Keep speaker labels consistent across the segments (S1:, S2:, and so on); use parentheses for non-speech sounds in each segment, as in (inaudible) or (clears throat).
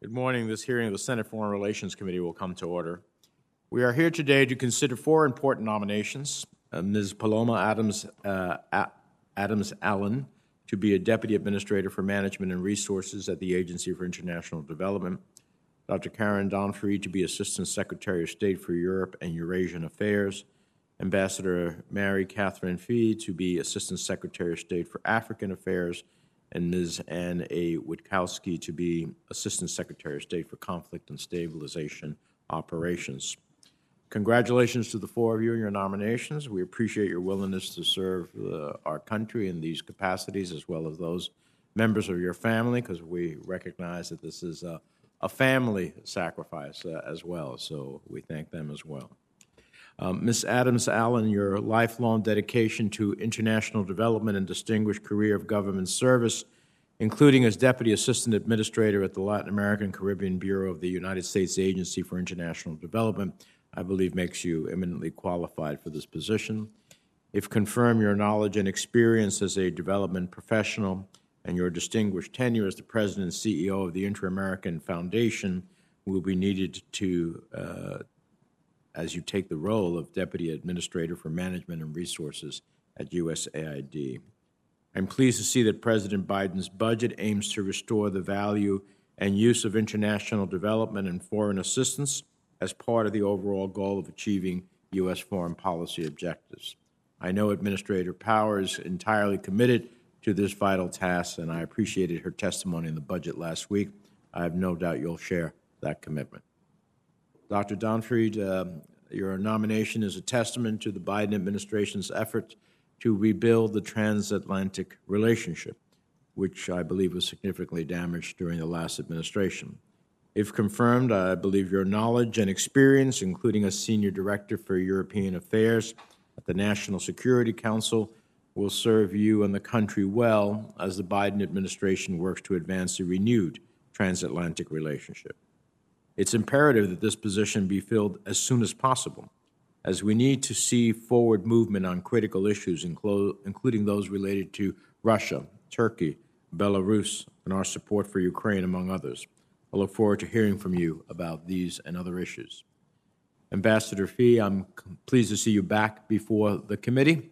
S1: Good morning. This hearing of the Senate Foreign Relations Committee will come to order. We are here today to consider four important nominations. Uh, Ms. Paloma Adams, uh, A- Adams Allen to be a Deputy Administrator for Management and Resources at the Agency for International Development, Dr. Karen Donfried to be Assistant Secretary of State for Europe and Eurasian Affairs, Ambassador Mary Catherine Phee to be Assistant Secretary of State for African Affairs, and Ms. Anne A. Witkowsky to be Assistant Secretary of State for Conflict and Stabilization Operations. Congratulations to the four of you in your nominations. We appreciate your willingness to serve uh, our country in these capacities as well as those members of your family, because we recognize that this is a, a family sacrifice uh, as well. So we thank them as well. Um, Ms. Adams Allen, your lifelong dedication to international development and distinguished career of government service, including as Deputy Assistant Administrator at the Latin American Caribbean Bureau of the United States Agency for International Development, I believe makes you eminently qualified for this position. If confirmed, your knowledge and experience as a development professional and your distinguished tenure as the President and CEO of the Inter American Foundation will be needed to, uh, as you take the role of Deputy Administrator for Management and Resources at USAID. I'm pleased to see that President Biden's budget aims to restore the value and use of international development and foreign assistance as part of the overall goal of achieving U.S. foreign policy objectives. I know Administrator Powers is entirely committed to this vital task, and I appreciated her testimony in the budget last week. I have no doubt you'll share that commitment. Dr. Donfried, uh, your nomination is a testament to the Biden administration's effort to rebuild the transatlantic relationship, which I believe was significantly damaged during the last administration. If confirmed, I believe your knowledge and experience, including as Senior Director for European Affairs at the National Security Council, will serve you and the country well as the Biden administration works to advance a renewed transatlantic relationship. It's imperative that this position be filled as soon as possible, as we need to see forward movement on critical issues, including those related to Russia, Turkey, Belarus, and our support for Ukraine, among others. I look forward to hearing from you about these and other issues. Ambassador Phee, I'm pleased to see you back before the committee.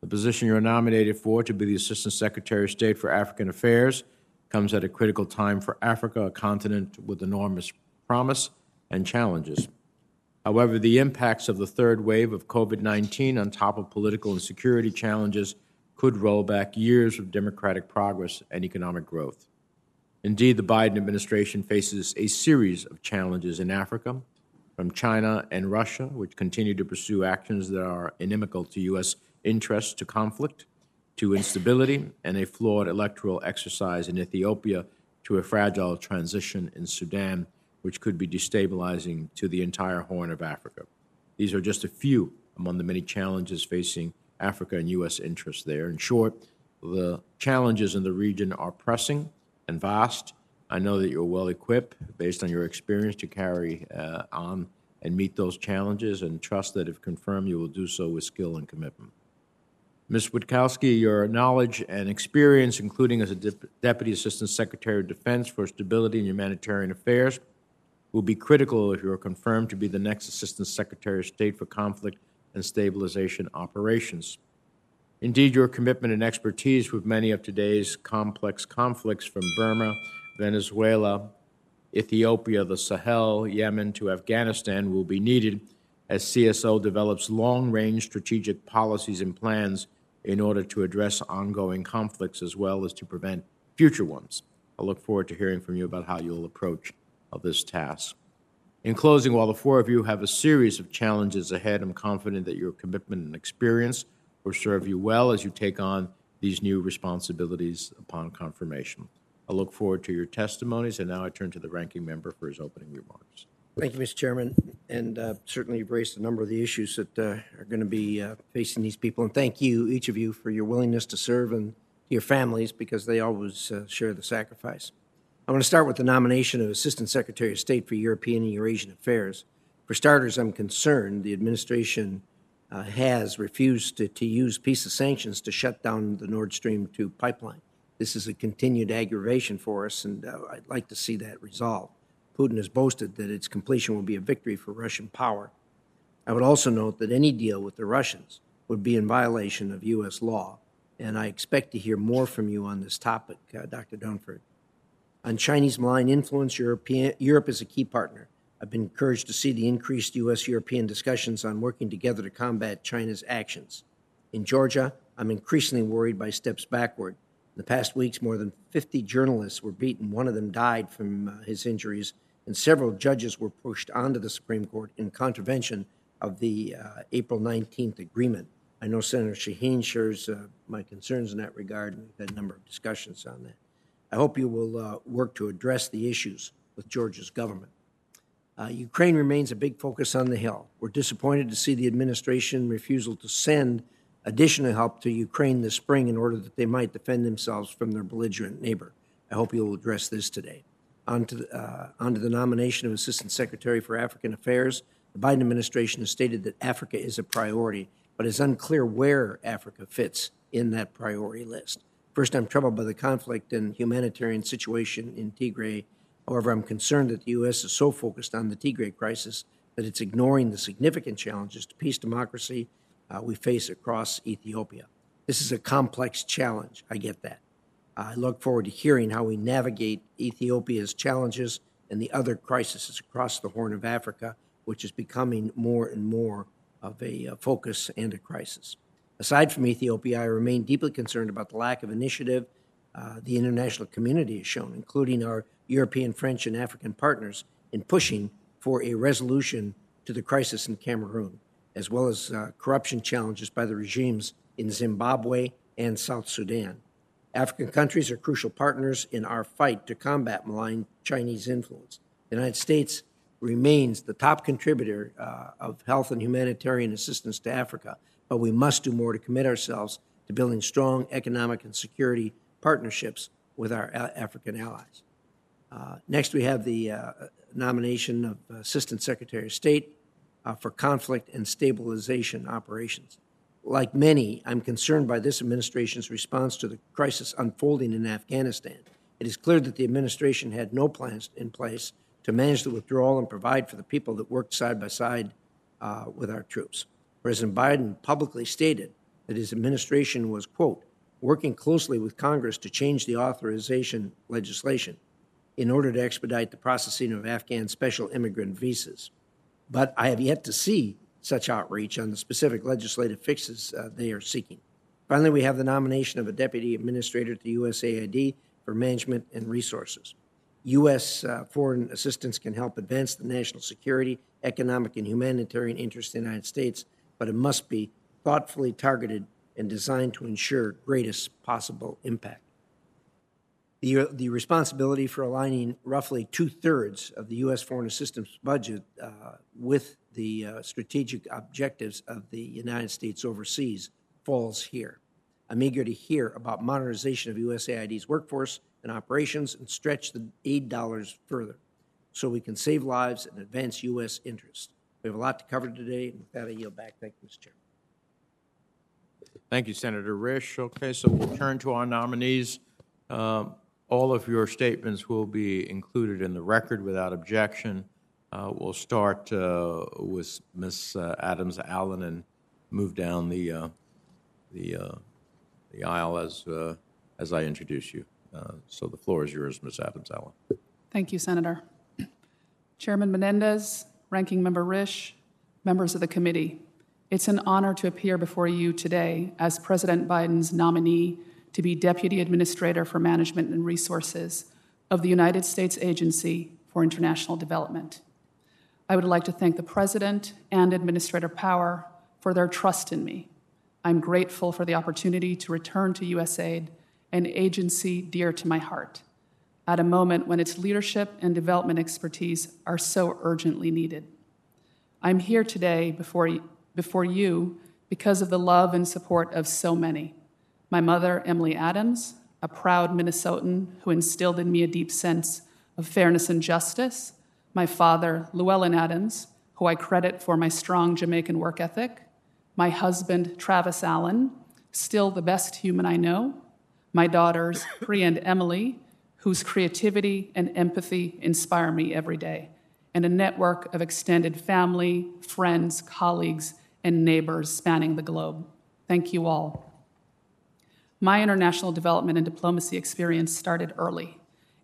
S1: The position you're nominated for to be the Assistant Secretary of State for African Affairs comes at a critical time for Africa, a continent with enormous promise and challenges. However, the impacts of the third wave of COVID 19 on top of political and security challenges could roll back years of democratic progress and economic growth. Indeed, the Biden administration faces a series of challenges in Africa, from China and Russia, which continue to pursue actions that are inimical to U.S. interests, to conflict, to instability, and a flawed electoral exercise in Ethiopia, to a fragile transition in Sudan, which could be destabilizing to the entire Horn of Africa. These are just a few among the many challenges facing Africa and U.S. interests there. In short, the challenges in the region are pressing and vast. I know that you're well equipped, based on your experience, to carry uh, on and meet those challenges, and trust that if confirmed, you will do so with skill and commitment. Ms. Witkowsky, your knowledge and experience, including as a De- Deputy Assistant Secretary of Defense for Stability and Humanitarian Affairs, will be critical if you are confirmed to be the next Assistant Secretary of State for Conflict and Stabilization Operations. Indeed, your commitment and expertise with many of today's complex conflicts from Burma, Venezuela, Ethiopia, the Sahel, Yemen to Afghanistan will be needed as CSO develops long range strategic policies and plans in order to address ongoing conflicts as well as to prevent future ones. I look forward to hearing from you about how you'll approach this task. In closing, while the four of you have a series of challenges ahead, I'm confident that your commitment and experience will serve you well as you take on these new responsibilities upon confirmation. I look forward to your testimonies, and now I turn to the ranking member for his opening remarks.
S2: Thank you, Mr. Chairman. And uh, certainly you've raised a number of the issues that uh, are going to be uh, facing these people. And thank you, each of you, for your willingness to serve and your families because they always uh, share the sacrifice. I want to start with the nomination of Assistant Secretary of State for European and Eurasian Affairs. For starters, I'm concerned the administration uh, has refused to, to, use PEESA sanctions to shut down the Nord Stream 2 pipeline. This is a continued aggravation for us, and uh, I'd like to see that resolved. Putin has boasted that its completion will be a victory for Russian power. I would also note that any deal with the Russians would be in violation of U.S. law, and I expect to hear more from you on this topic, uh, Dr. Donfried. On Chinese malign influence, European, Europe is a key partner. I've been encouraged to see the increased U.S. European discussions on working together to combat China's actions. In Georgia, I'm increasingly worried by steps backward. In the past weeks, more than 50 journalists were beaten. One of them died from uh, his injuries, and several judges were pushed onto the Supreme Court in contravention of the uh, April 19th agreement. I know Senator Shaheen shares uh, my concerns in that regard, and we've had a number of discussions on that. I hope you will uh, work to address the issues with Georgia's government. Uh, Ukraine remains a big focus on the Hill. We're disappointed to see the administration refusal to send additional help to Ukraine this spring in order that they might defend themselves from their belligerent neighbor. I hope you will address this today. On to, the, uh, on to the nomination of Assistant Secretary for African Affairs. The Biden administration has stated that Africa is a priority, but it's unclear where Africa fits in that priority list. First, I'm troubled by the conflict and humanitarian situation in Tigray However, I'm concerned that the U.S. is so focused on the Tigray crisis that it's ignoring the significant challenges to peace democracy uh, we face across Ethiopia. This is a complex challenge. I get that. I look forward to hearing how we navigate Ethiopia's challenges and the other crises across the Horn of Africa, which is becoming more and more of a uh, focus and a crisis. Aside from Ethiopia, I remain deeply concerned about the lack of initiative uh, the international community has shown, including our European, French, and African partners, in pushing for a resolution to the crisis in Cameroon, as well as uh, corruption challenges by the regimes in Zimbabwe and South Sudan. African countries are crucial partners in our fight to combat malign Chinese influence. The United States remains the top contributor uh, of health and humanitarian assistance to Africa, but we must do more to commit ourselves to building strong economic and security partnerships with our African allies. Uh, next, we have the uh, nomination of Assistant Secretary of State uh, for Conflict and Stabilization Operations. Like many, I'm concerned by this administration's response to the crisis unfolding in Afghanistan. It is clear that the administration had no plans in place to manage the withdrawal and provide for the people that worked side by side uh, with our troops. President Biden publicly stated that his administration was, quote, working closely with Congress to change the authorization legislation in order to expedite the processing of Afghan special immigrant visas. But I have yet to see such outreach on the specific legislative fixes uh, they are seeking. Finally, we have the nomination of a deputy administrator to USAID for management and resources. U.S. Uh, foreign assistance can help advance the national security, economic, and humanitarian interests of the United States, but it must be thoughtfully targeted and designed to ensure greatest possible impact. The, the responsibility for aligning roughly two thirds of the U.S. foreign assistance budget uh, with the uh, strategic objectives of the United States overseas falls here. I'm eager to hear about modernization of USAID's workforce and operations and stretch the aid dollars further so we can save lives and advance U.S. interests. We have a lot to cover today, and with that, I yield back. Thank you, Mr. Chairman.
S1: Thank you, Senator Risch. Okay, so we'll turn to our nominees. Um, all of your statements will be included in the record without objection. Uh, we'll start uh, with Ms. Uh, Adams Allen and move down the uh, the uh, the aisle as uh, as I introduce you. so the floor is yours, Ms. Adams Allen.
S3: Thank you, Senator. (clears throat) Chairman Menendez, Ranking Member Risch, members of the committee. It's an honor to appear before you today as President Biden's nominee to be Deputy Administrator for Management and Resources of the United States Agency for International Development. I would like to thank the President and Administrator Power for their trust in me. I'm grateful for the opportunity to return to USAID, an agency dear to my heart, at a moment when its leadership and development expertise are so urgently needed. I'm here today before before you because of the love and support of so many. My mother, Emily Adams, a proud Minnesotan who instilled in me a deep sense of fairness and justice. My father, Llewellyn Adams, who I credit for my strong Jamaican work ethic. My husband, Travis Allen, still the best human I know. my daughters, Priya and Emily, whose creativity and empathy inspire me every day, and a network of extended family, friends, colleagues, and neighbors spanning the globe. Thank you all. My international development and diplomacy experience started early,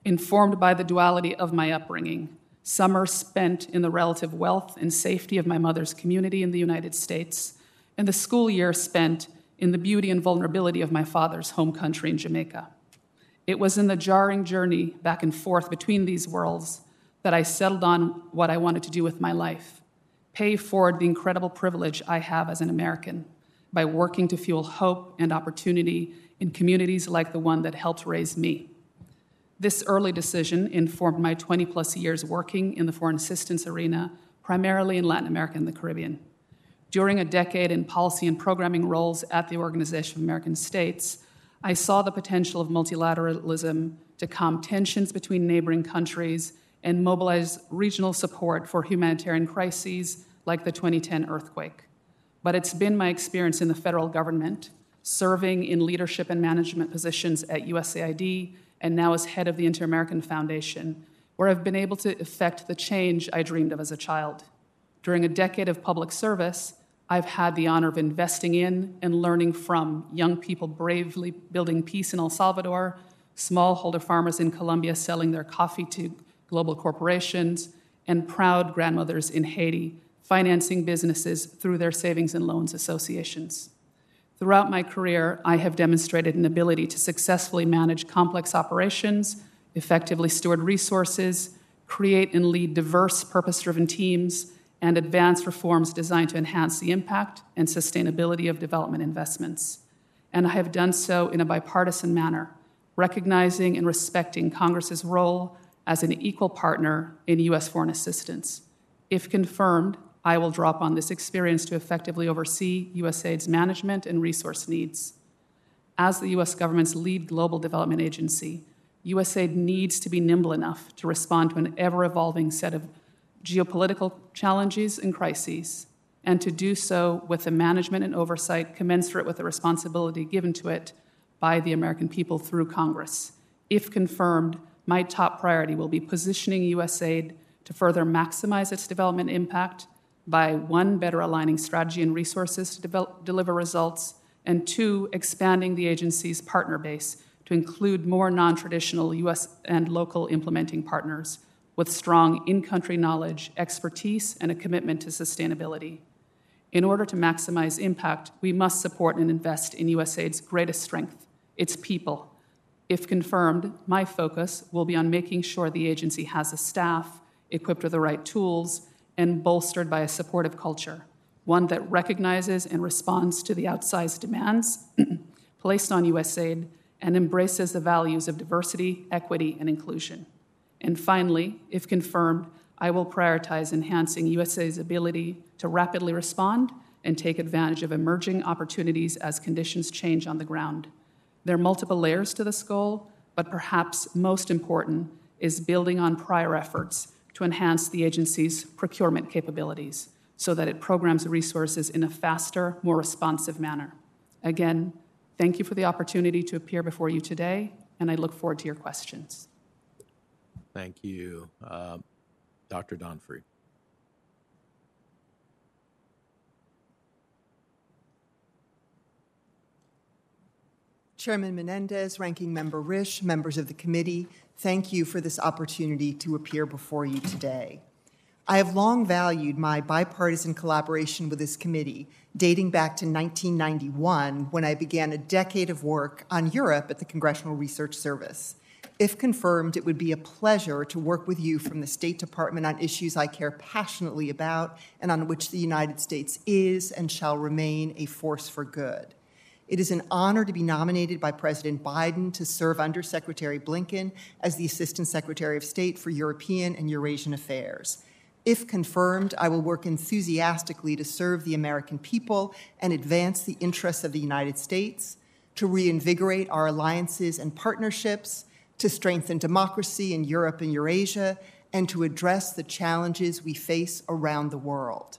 S3: informed by the duality of my upbringing. Summer spent in the relative wealth and safety of my mother's community in the United States, and the school year spent in the beauty and vulnerability of my father's home country in Jamaica. It was in the jarring journey back and forth between these worlds that I settled on what I wanted to do with my life pay forward the incredible privilege I have as an American by working to fuel hope and opportunity in communities like the one that helped raise me. This early decision informed my 20 plus years working in the foreign assistance arena, primarily in Latin America and the Caribbean. During a decade in policy and programming roles at the Organization of American States, I saw the potential of multilateralism to calm tensions between neighboring countries and mobilize regional support for humanitarian crises like the 2010 earthquake. But it's been my experience in the federal government, serving in leadership and management positions at USAID and now as head of the Inter American Foundation, where I've been able to effect the change I dreamed of as a child. During a decade of public service, I've had the honor of investing in and learning from young people bravely building peace in El Salvador, smallholder farmers in Colombia selling their coffee to global corporations, and proud grandmothers in Haiti financing businesses through their savings and loans associations. Throughout my career, I have demonstrated an ability to successfully manage complex operations, effectively steward resources, create and lead diverse, purpose driven teams, and advance reforms designed to enhance the impact and sustainability of development investments. And I have done so in a bipartisan manner, recognizing and respecting Congress's role as an equal partner in U.S. foreign assistance. If confirmed, I will draw upon this experience to effectively oversee USAID's management and resource needs. As the U.S. government's lead global development agency, USAID needs to be nimble enough to respond to an ever evolving set of geopolitical challenges and crises, and to do so with the management and oversight commensurate with the responsibility given to it by the American people through Congress. If confirmed, my top priority will be positioning USAID to further maximize its development impact by one, better aligning strategy and resources to develop, deliver results, and two, expanding the agency's partner base to include more non traditional US and local implementing partners with strong in country knowledge, expertise, and a commitment to sustainability. In order to maximize impact, we must support and invest in USAID's greatest strength, its people, if confirmed, my focus will be on making sure the agency has a staff equipped with the right tools and bolstered by a supportive culture, one that recognizes and responds to the outsized demands (clears throat) placed on USAID and embraces the values of diversity, equity, and inclusion. And finally, if confirmed, I will prioritize enhancing USA's ability to rapidly respond and take advantage of emerging opportunities as conditions change on the ground. There are multiple layers to this goal, but perhaps most important is building on prior efforts to enhance the agency's procurement capabilities so that it programs resources in a faster, more responsive manner. Again, thank you for the opportunity to appear before you today, and I look forward to your questions.
S1: Thank you. Uh, Dr. Donfried.
S4: Chairman Menendez, Ranking Member Risch, members of the committee, thank you for this opportunity to appear before you today. I have long valued my bipartisan collaboration with this committee, dating back to 1991 when I began a decade of work on Europe at the Congressional Research Service. If confirmed, it would be a pleasure to work with you from the State Department on issues I care passionately about and on which the United States is and shall remain a force for good. It is an honor to be nominated by President Biden to serve under Secretary Blinken as the Assistant Secretary of State for European and Eurasian Affairs. If confirmed, I will work enthusiastically to serve the American people and advance the interests of the United States, to reinvigorate our alliances and partnerships, to strengthen democracy in Europe and Eurasia, and to address the challenges we face around the world.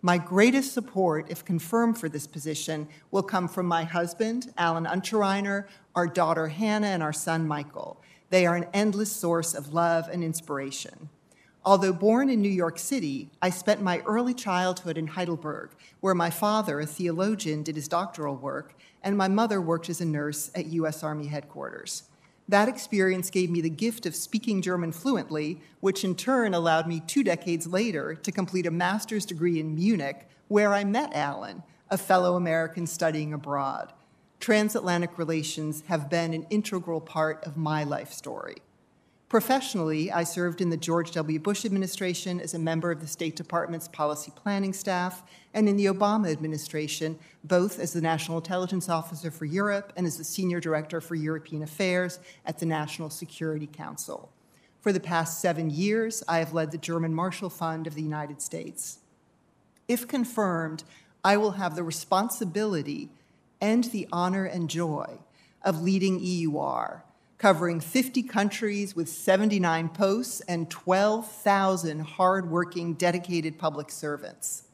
S4: My greatest support, if confirmed for this position, will come from my husband, Alan Unterreiner, our daughter Hannah, and our son Michael. They are an endless source of love and inspiration. Although born in New York City, I spent my early childhood in Heidelberg, where my father, a theologian, did his doctoral work, and my mother worked as a nurse at U.S. Army headquarters. That experience gave me the gift of speaking German fluently, which in turn allowed me two decades later to complete a master's degree in Munich, where I met Alan, a fellow American studying abroad. Transatlantic relations have been an integral part of my life story. Professionally, I served in the George W. Bush administration as a member of the State Department's policy planning staff and in the Obama administration, both as the National Intelligence Officer for Europe and as the Senior Director for European Affairs at the National Security Council. For the past seven years, I have led the German Marshall Fund of the United States. If confirmed, I will have the responsibility and the honor and joy of leading EUR covering 50 countries with 79 posts and 12,000 hardworking, dedicated public servants.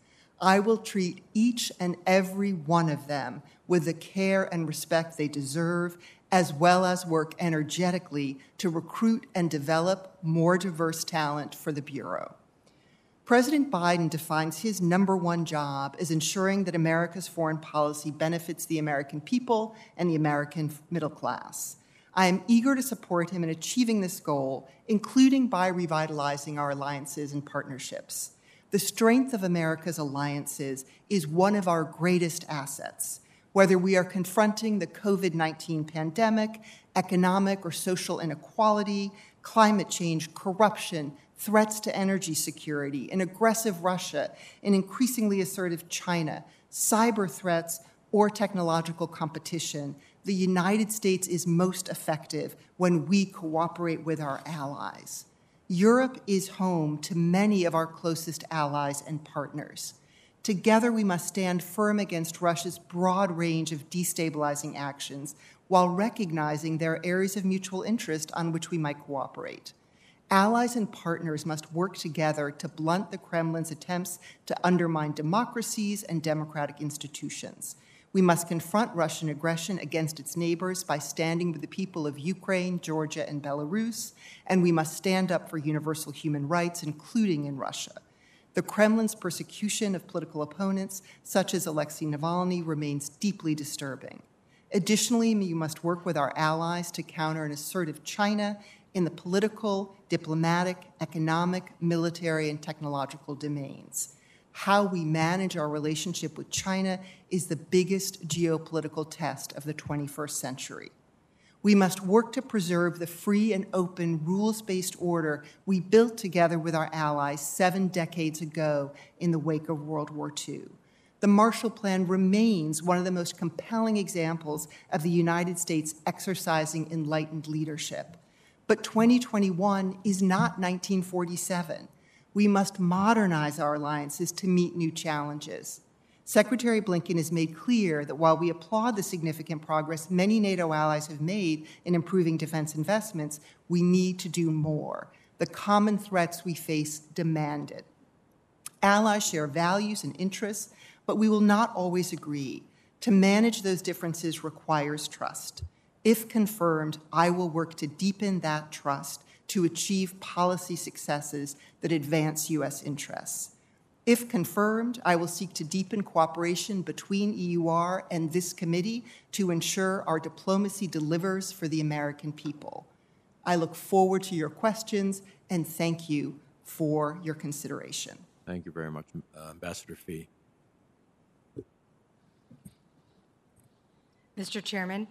S4: I will treat each and every one of them with the care and respect they deserve, as well as work energetically to recruit and develop more diverse talent for the Bureau. President Biden defines his number one job as ensuring that America's foreign policy benefits the American people and the American middle class. I am eager to support him in achieving this goal, including by revitalizing our alliances and partnerships. The strength of America's alliances is one of our greatest assets. Whether we are confronting the COVID 19 pandemic, economic or social inequality, climate change, corruption, threats to energy security, an aggressive Russia, an increasingly assertive China, cyber threats, or technological competition, the United States is most effective when we cooperate with our allies. Europe is home to many of our closest allies and partners. Together, we must stand firm against Russia's broad range of destabilizing actions while recognizing there are areas of mutual interest on which we might cooperate. Allies and partners must work together to blunt the Kremlin's attempts to undermine democracies and democratic institutions. We must confront Russian aggression against its neighbors by standing with the people of Ukraine, Georgia, and Belarus, and we must stand up for universal human rights, including in Russia. The Kremlin's persecution of political opponents, such as Alexei Navalny, remains deeply disturbing. Additionally, we must work with our allies to counter an assertive China in the political, diplomatic, economic, military, and technological domains how we manage our relationship with China is the biggest geopolitical test of the 21st century. We must work to preserve the free and open, rules based order we built together with our allies seven decades ago in the wake of World War II. The Marshall Plan remains one of the most compelling examples of the United States exercising enlightened leadership. But 2021 is not 1947 we must modernize our alliances to meet new challenges. Secretary Blinken has made clear that while we applaud the significant progress many NATO allies have made in improving defense investments, we need to do more. The common threats we face demand it. Allies share values and interests, but we will not always agree. To manage those differences requires trust. If confirmed, I will work to deepen that trust to achieve policy successes that advance U.S. interests. If confirmed, I will seek to deepen cooperation between EUR and this committee to ensure our diplomacy delivers for the American people. I look forward to your questions and thank you for your consideration.
S1: Thank you very much, uh, Ambassador Phee.
S5: Mr. Chairman,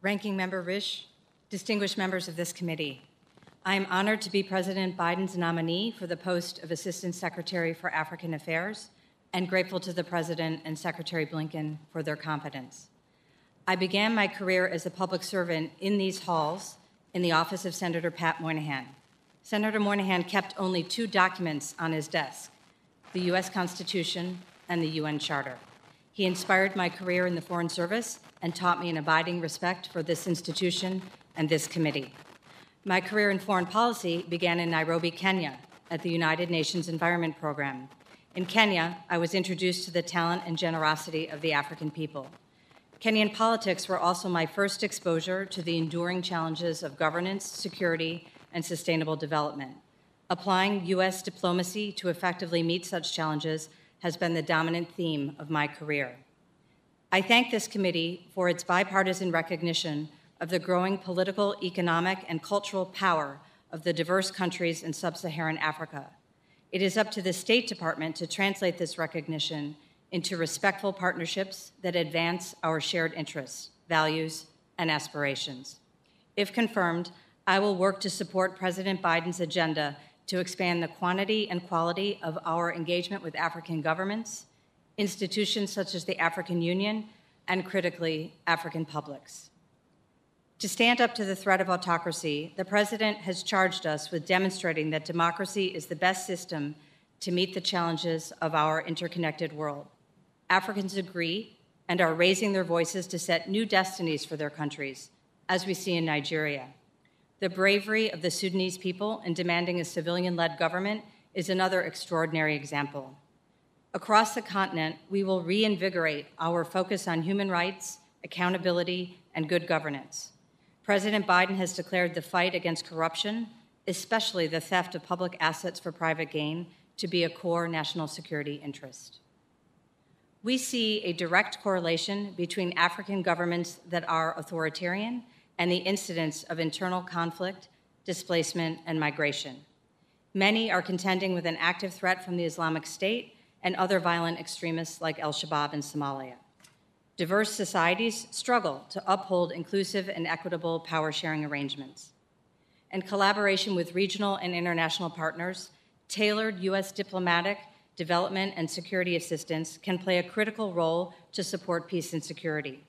S5: Ranking Member Risch, distinguished members of this committee. I am honored to be President Biden's nominee for the post of Assistant Secretary for African Affairs and grateful to the President and Secretary Blinken for their confidence. I began my career as a public servant in these halls in the office of Senator Pat Moynihan. Senator Moynihan kept only two documents on his desk the U.S. Constitution and the UN Charter. He inspired my career in the Foreign Service and taught me an abiding respect for this institution and this committee. My career in foreign policy began in Nairobi, Kenya, at the United Nations Environment Program. In Kenya, I was introduced to the talent and generosity of the African people. Kenyan politics were also my first exposure to the enduring challenges of governance, security, and sustainable development. Applying U.S. diplomacy to effectively meet such challenges has been the dominant theme of my career. I thank this committee for its bipartisan recognition of the growing political, economic, and cultural power of the diverse countries in sub Saharan Africa. It is up to the State Department to translate this recognition into respectful partnerships that advance our shared interests, values, and aspirations. If confirmed, I will work to support President Biden's agenda to expand the quantity and quality of our engagement with African governments, institutions such as the African Union, and critically, African publics. To stand up to the threat of autocracy, the President has charged us with demonstrating that democracy is the best system to meet the challenges of our interconnected world. Africans agree and are raising their voices to set new destinies for their countries, as we see in Nigeria. The bravery of the Sudanese people in demanding a civilian led government is another extraordinary example. Across the continent, we will reinvigorate our focus on human rights, accountability, and good governance. President Biden has declared the fight against corruption, especially the theft of public assets for private gain, to be a core national security interest we see a direct correlation between African governments that are authoritarian and the incidence of internal conflict, displacement, and migration. Many are contending with an active threat from the Islamic State and other violent extremists like Al Shabaab in Somalia. Diverse societies struggle to uphold inclusive and equitable power sharing arrangements. And collaboration with regional and international partners, tailored U.S. diplomatic development, and security assistance can play a critical role to support peace and security.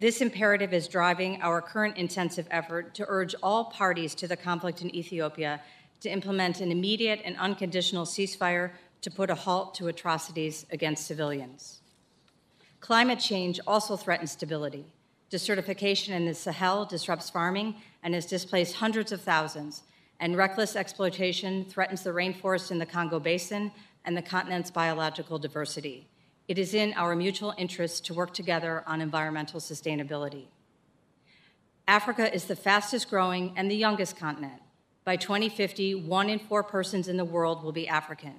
S5: This imperative is driving our current intensive effort to urge all parties to the conflict in Ethiopia to implement an immediate and unconditional ceasefire to put a halt to atrocities against civilians. Climate change also threatens stability. Desertification in the Sahel disrupts farming and has displaced hundreds of thousands, and reckless exploitation threatens the rainforest in the Congo Basin and the continent's biological diversity. It is in our mutual interest to work together on environmental sustainability. Africa is the fastest growing and the youngest continent. By 2050, one in four persons in the world will be African.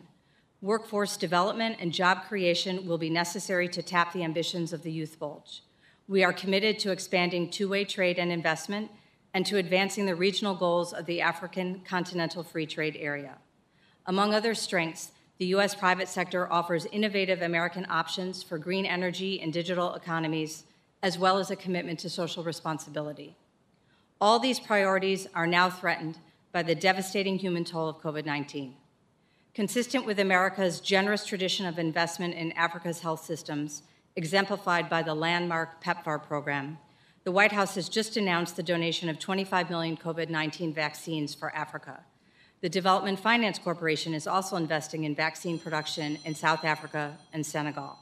S5: Workforce development and job creation will be necessary to tap the ambitions of the youth bulge. We are committed to expanding two way trade and investment and to advancing the regional goals of the African Continental Free Trade Area. Among other strengths, the U.S. private sector offers innovative American options for green energy and digital economies, as well as a commitment to social responsibility. All these priorities are now threatened by the devastating human toll of COVID 19. Consistent with America's generous tradition of investment in Africa's health systems, exemplified by the landmark PEPFAR program, the White House has just announced the donation of 25 million COVID 19 vaccines for Africa. The Development Finance Corporation is also investing in vaccine production in South Africa and Senegal.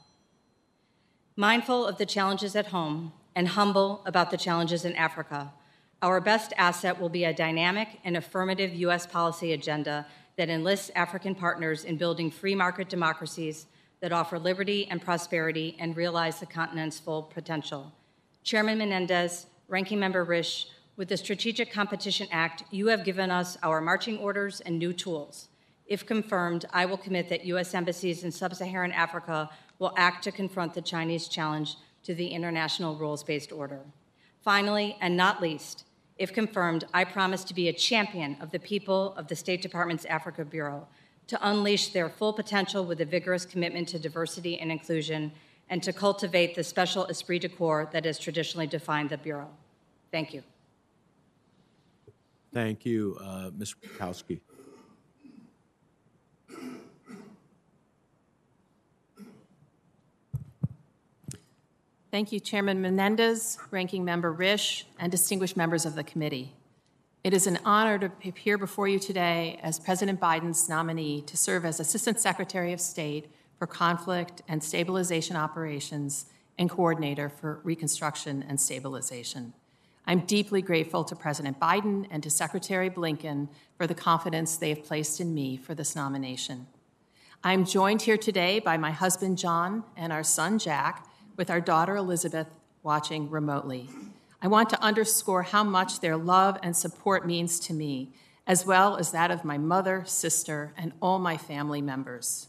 S5: Mindful of the challenges at home and humble about the challenges in Africa, our best asset will be a dynamic and affirmative U.S. policy agenda that enlists African partners in building free market democracies that offer liberty and prosperity and realize the continent's full potential. Chairman Menendez, Ranking Member Risch, with the Strategic Competition Act, you have given us our marching orders and new tools. If confirmed, I will commit that U.S. embassies in sub Saharan Africa will act to confront the Chinese challenge to the international rules based order. Finally, and not least, if confirmed, I promise to be a champion of the people of the State Department's Africa Bureau to unleash their full potential with a vigorous commitment to diversity and inclusion and to cultivate the special esprit de corps that has traditionally defined the Bureau. Thank you.
S1: Thank you, uh, Ms. Kowski.
S6: Thank you, Chairman Menendez, Ranking Member Risch, and distinguished members of the committee. It is an honor to appear before you today as President Biden's nominee to serve as Assistant Secretary of State for Conflict and Stabilization Operations and Coordinator for Reconstruction and Stabilization. I'm deeply grateful to President Biden and to Secretary Blinken for the confidence they have placed in me for this nomination. I'm joined here today by my husband John and our son Jack, with our daughter Elizabeth watching remotely. I want to underscore how much their love and support means to me, as well as that of my mother, sister, and all my family members.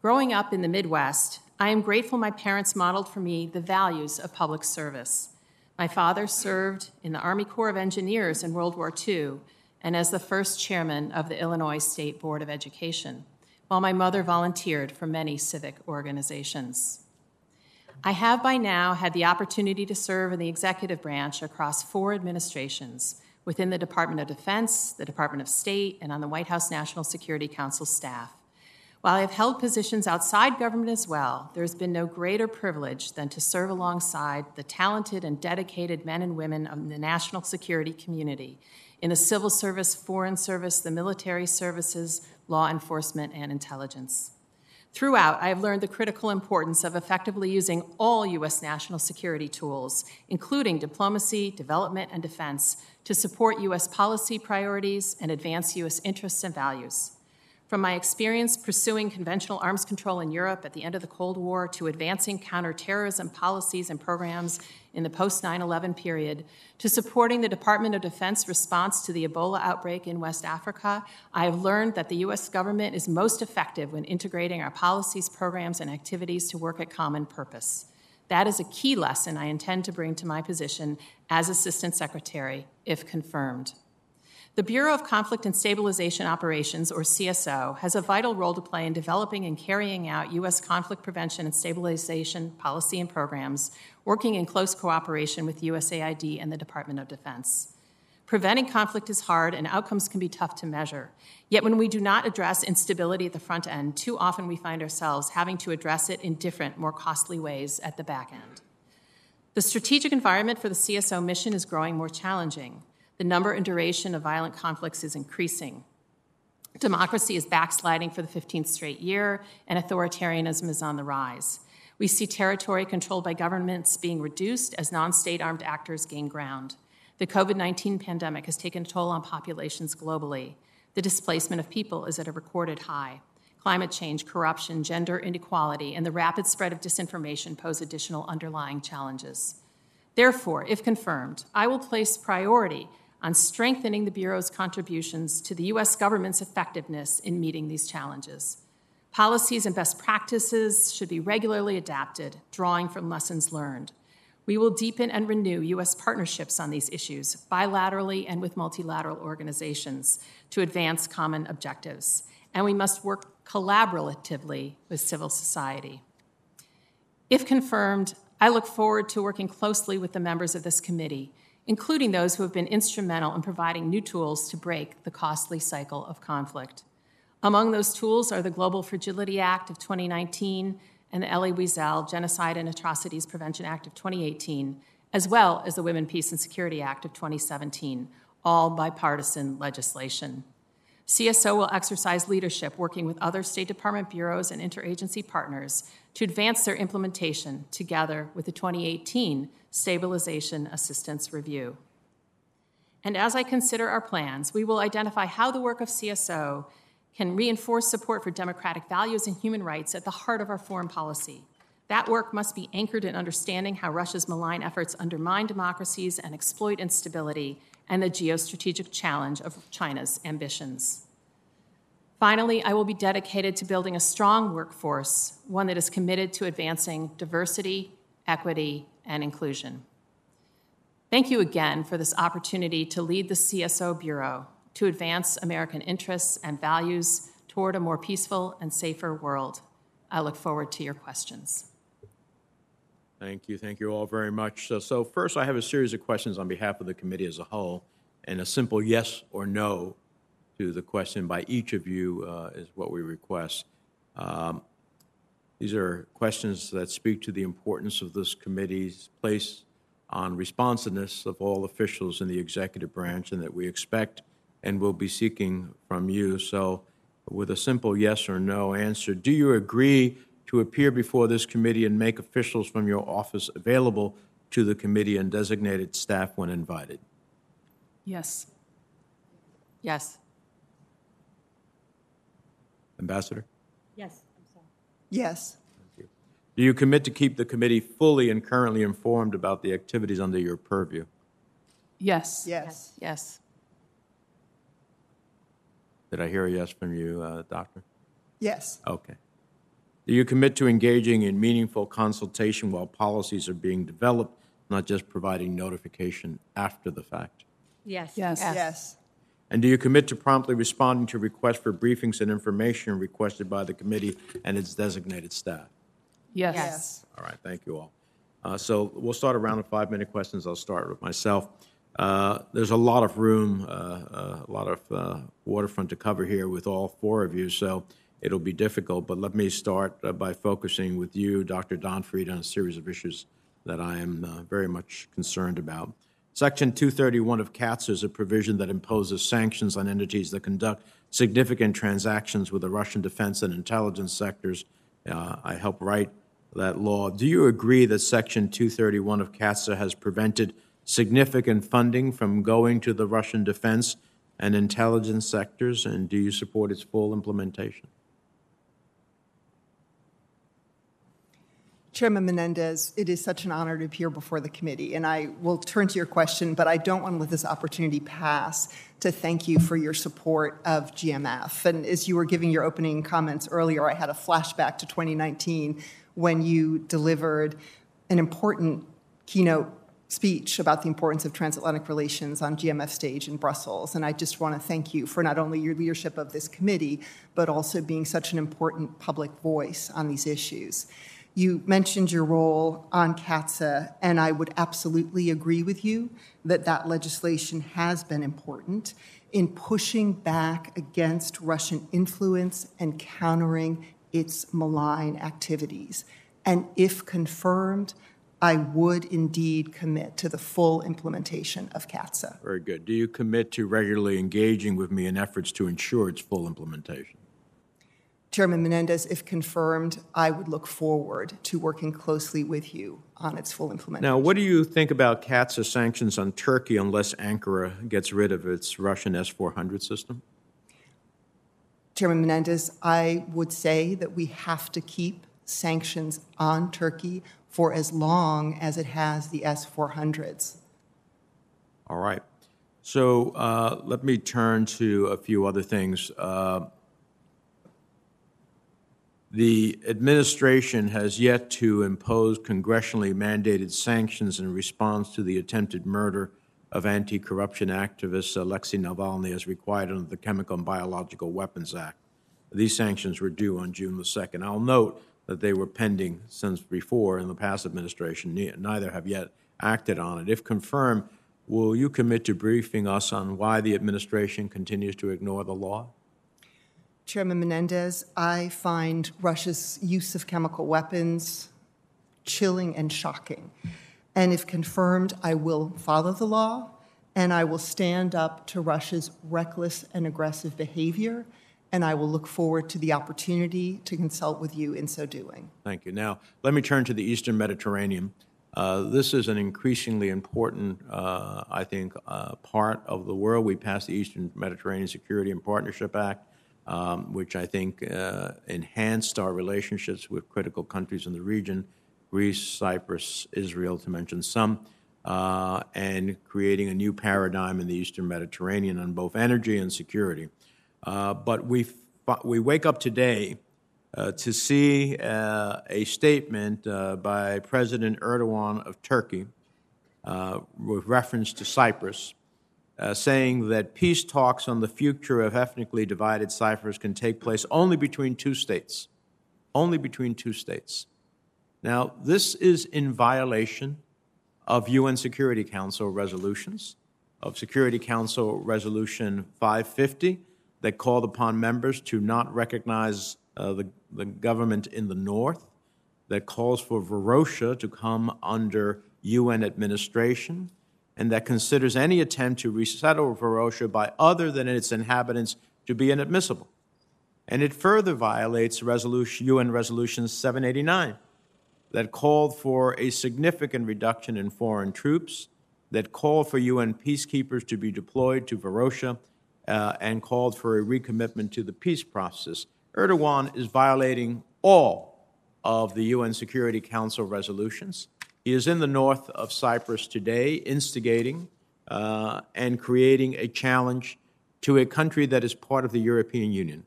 S6: Growing up in the Midwest, I am grateful my parents modeled for me the values of public service. My father served in the Army Corps of Engineers in World War II and as the first chairman of the Illinois State Board of Education, while my mother volunteered for many civic organizations. I have by now had the opportunity to serve in the executive branch across four administrations within the Department of Defense, the Department of State, and on the White House National Security Council staff. While I have held positions outside government as well, there has been no greater privilege than to serve alongside the talented and dedicated men and women of the national security community in the civil service, foreign service, the military services, law enforcement, and intelligence. Throughout, I have learned the critical importance of effectively using all U.S. national security tools, including diplomacy, development, and defense, to support U.S. policy priorities and advance U.S. interests and values. From my experience pursuing conventional arms control in Europe at the end of the Cold War to advancing counterterrorism policies and programs in the post 9 11 period, to supporting the Department of Defense response to the Ebola outbreak in West Africa, I have learned that the U.S. government is most effective when integrating our policies, programs, and activities to work at common purpose. That is a key lesson I intend to bring to my position as Assistant Secretary, if confirmed. The Bureau of Conflict and Stabilization Operations, or CSO, has a vital role to play in developing and carrying out U.S. conflict prevention and stabilization policy and programs, working in close cooperation with USAID and the Department of Defense. Preventing conflict is hard and outcomes can be tough to measure. Yet, when we do not address instability at the front end, too often we find ourselves having to address it in different, more costly ways at the back end. The strategic environment for the CSO mission is growing more challenging. The number and duration of violent conflicts is increasing. Democracy is backsliding for the 15th straight year, and authoritarianism is on the rise. We see territory controlled by governments being reduced as non state armed actors gain ground. The COVID 19 pandemic has taken a toll on populations globally. The displacement of people is at a recorded high. Climate change, corruption, gender inequality, and the rapid spread of disinformation pose additional underlying challenges. Therefore, if confirmed, I will place priority on strengthening the Bureau's contributions to the U.S. government's effectiveness in meeting these challenges. Policies and best practices should be regularly adapted, drawing from lessons learned. We will deepen and renew U.S. partnerships on these issues, bilaterally and with multilateral organizations, to advance common objectives. And we must work collaboratively with civil society. If confirmed, I look forward to working closely with the members of this committee including those who have been instrumental in providing new tools to break the costly cycle of conflict. Among those tools are the Global Fragility Act of 2019 and the Elie Wiesel Genocide and Atrocities Prevention Act of 2018, as well as the Women, Peace, and Security Act of 2017, all bipartisan legislation. CSO will exercise leadership working with other State Department bureaus and interagency partners to advance their implementation together with the 2018 Stabilization Assistance Review. And as I consider our plans, we will identify how the work of CSO can reinforce support for democratic values and human rights at the heart of our foreign policy. That work must be anchored in understanding how Russia's malign efforts undermine democracies and exploit instability and the geostrategic challenge of China's ambitions. Finally, I will be dedicated to building a strong workforce, one that is committed to advancing diversity, equity, and inclusion. Thank you again for this opportunity to lead the CSO Bureau to advance American interests and values toward a more peaceful and safer world. I look forward to your questions.
S1: Thank you. Thank you all very much. So, so, first, I have a series of questions on behalf of the committee as a whole, and a simple yes or no to the question by each of you uh, is what we request. Um, these are questions that speak to the importance of this committee's place on responsiveness of all officials in the executive branch, and that we expect and will be seeking from you. So, with a simple yes or no answer, do you agree to appear before this committee and make officials from your office available to the committee and designated staff when invited?
S3: Yes.
S6: Yes.
S1: Ambassador?
S5: Yes, I'm sorry.
S4: Yes.
S1: Do you commit to keep the committee fully and currently informed about the activities under your purview?
S3: Yes.
S4: Yes.
S6: Yes.
S1: Did I hear a yes from you, uh, Doctor?
S4: Yes.
S1: Okay. Do you commit to engaging in meaningful consultation while policies are being developed, not just providing notification after the fact?
S5: Yes.
S3: Yes.
S4: Yes.
S1: And do you commit to promptly responding to requests for briefings and information requested by the committee and its designated staff?
S3: Yes.
S4: Yes.
S1: All right, thank you all. Uh, So we'll start a round of five-minute questions. I'll start with myself. Uh, There's a lot of room, uh, uh, a lot of uh, waterfront to cover here with all four of you, so it'll be difficult. But let me start uh, by focusing with you, Dr. Donfried, on a series of issues that I am uh, very much concerned about. Section 231 of CAATSA is a provision that imposes sanctions on entities that conduct significant transactions with the Russian defense and intelligence sectors. Uh, I helped write that law. Do you agree that Section 231 of CAATSA has prevented significant funding from going to the Russian defense and intelligence sectors, and do you support its full implementation?
S4: Chairman Menendez, it is such an honor to appear before the committee, and I will turn to your question, but I don't want to let this opportunity pass to thank you for your support of GMF. And as you were giving your opening comments earlier, I had a flashback to 2019 when you delivered an important keynote speech about the importance of transatlantic relations on GMF stage in Brussels. And I just want to thank you for not only your leadership of this committee, but also being such an important public voice on these issues. You mentioned your role on CAATSA, and I would absolutely agree with you that that legislation has been important in pushing back against Russian influence and countering its malign activities. And if confirmed, I would indeed commit to the full implementation of CAATSA.
S1: Very good. Do you commit to regularly engaging with me in efforts to ensure its full implementation?
S4: Chairman Menendez, if confirmed, I would look forward to working closely with you on its full implementation.
S1: Now, what do you think about CAATSA sanctions on Turkey unless Ankara gets rid of its Russian S 400 system?
S4: Chairman Menendez, I would say that we have to keep sanctions on Turkey for as long as it has the S 400s.
S1: All right. So uh, let me turn to a few other things. Uh, the administration has yet to impose congressionally mandated sanctions in response to the attempted murder of anti corruption activist Alexei Navalny as required under the Chemical and Biological Weapons Act. These sanctions were due on June the 2nd. I'll note that they were pending since before in the past administration. Neither have yet acted on it. If confirmed, will you commit to briefing us on why the administration continues to ignore the law?
S4: Chairman Menendez, I find Russia's use of chemical weapons chilling and shocking. And if confirmed, I will follow the law and I will stand up to Russia's reckless and aggressive behavior. And I will look forward to the opportunity to consult with you in so doing.
S1: Thank you. Now, let me turn to the Eastern Mediterranean. Uh, this is an increasingly important, uh, I think, uh, part of the world. We passed the Eastern Mediterranean Security and Partnership Act um, which I think uh, enhanced our relationships with critical countries in the region Greece, Cyprus, Israel, to mention some, uh, and creating a new paradigm in the Eastern Mediterranean on both energy and security. Uh, but we, we wake up today uh, to see uh, a statement uh, by President Erdogan of Turkey with reference to Cyprus uh, saying that peace talks on the future of ethnically divided Cyprus can take place only between two states. Only between two states. Now, this is in violation of UN Security Council resolutions, of Security Council Resolution 550, that called upon members to not recognize uh, the, the government in the north, that calls for Varosha to come under UN administration, and that considers any attempt to resettle Varosha by other than its inhabitants to be inadmissible. And it further violates resolution, UN Resolution 789 that called for a significant reduction in foreign troops, that called for UN peacekeepers to be deployed to Varosha, uh, and called for a recommitment to the peace process. Erdogan is violating all of the UN Security Council resolutions. He is in the north of Cyprus today, instigating uh, and creating a challenge to a country that is part of the European Union.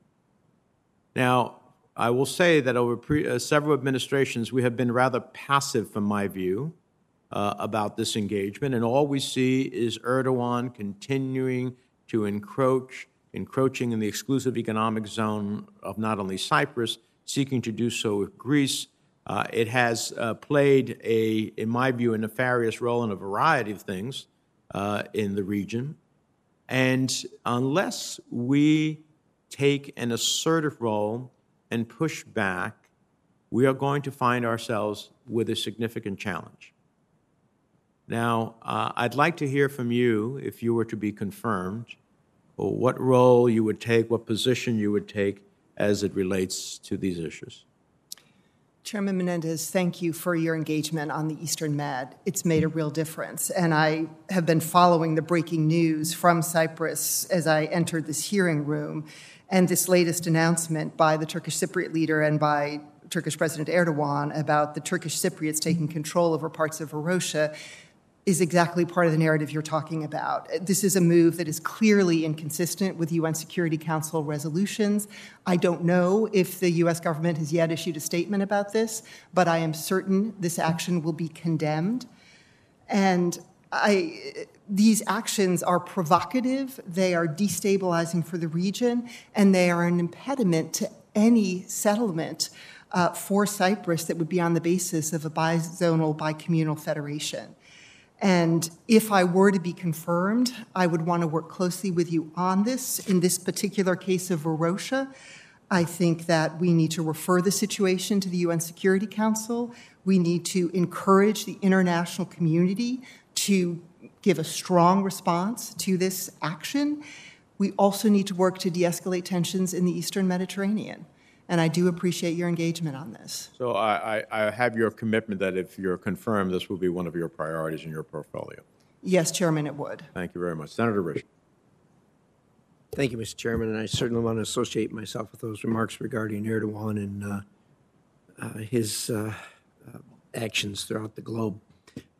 S1: Now, I will say that over pre- uh, several administrations, we have been rather passive, from my view, uh, about this engagement, and all we see is Erdogan continuing to encroach, encroaching in the exclusive economic zone of not only Cyprus, seeking to do so with Greece. Uh, it has uh, played a, in my view, a nefarious role in a variety of things uh, in the region, and unless we take an assertive role and push back, we are going to find ourselves with a significant challenge. Now, uh, I'd like to hear from you, if you were to be confirmed, what role you would take, what position you would take as it relates to these issues.
S4: Chairman Menendez, thank you for your engagement on the Eastern Med. It's made a real difference. And I have been following the breaking news from Cyprus as I entered this hearing room. And this latest announcement by the Turkish Cypriot leader and by Turkish President Erdogan about the Turkish Cypriots taking control over parts of Varosha is exactly part of the narrative you're talking about. This is a move that is clearly inconsistent with UN Security Council resolutions. I don't know if the US government has yet issued a statement about this, but I am certain this action will be condemned. And I, these actions are provocative, they are destabilizing for the region, and they are an impediment to any settlement uh, for Cyprus that would be on the basis of a bizonal, bicommunal federation. And if I were to be confirmed, I would want to work closely with you on this. In this particular case of Varosha, I think that we need to refer the situation to the UN Security Council. We need to encourage the international community to give a strong response to this action. We also need to work to de escalate tensions in the Eastern Mediterranean and I do appreciate your engagement on this.
S1: So I, I, I, have your commitment that if you're confirmed, this will be one of your priorities in your portfolio.
S4: Yes, Chairman, it would.
S1: Thank you very much. Senator Risch.
S2: Thank you, Mr. Chairman, and I certainly want to associate myself with those remarks regarding Erdogan and uh, uh, his uh, uh actions throughout the globe.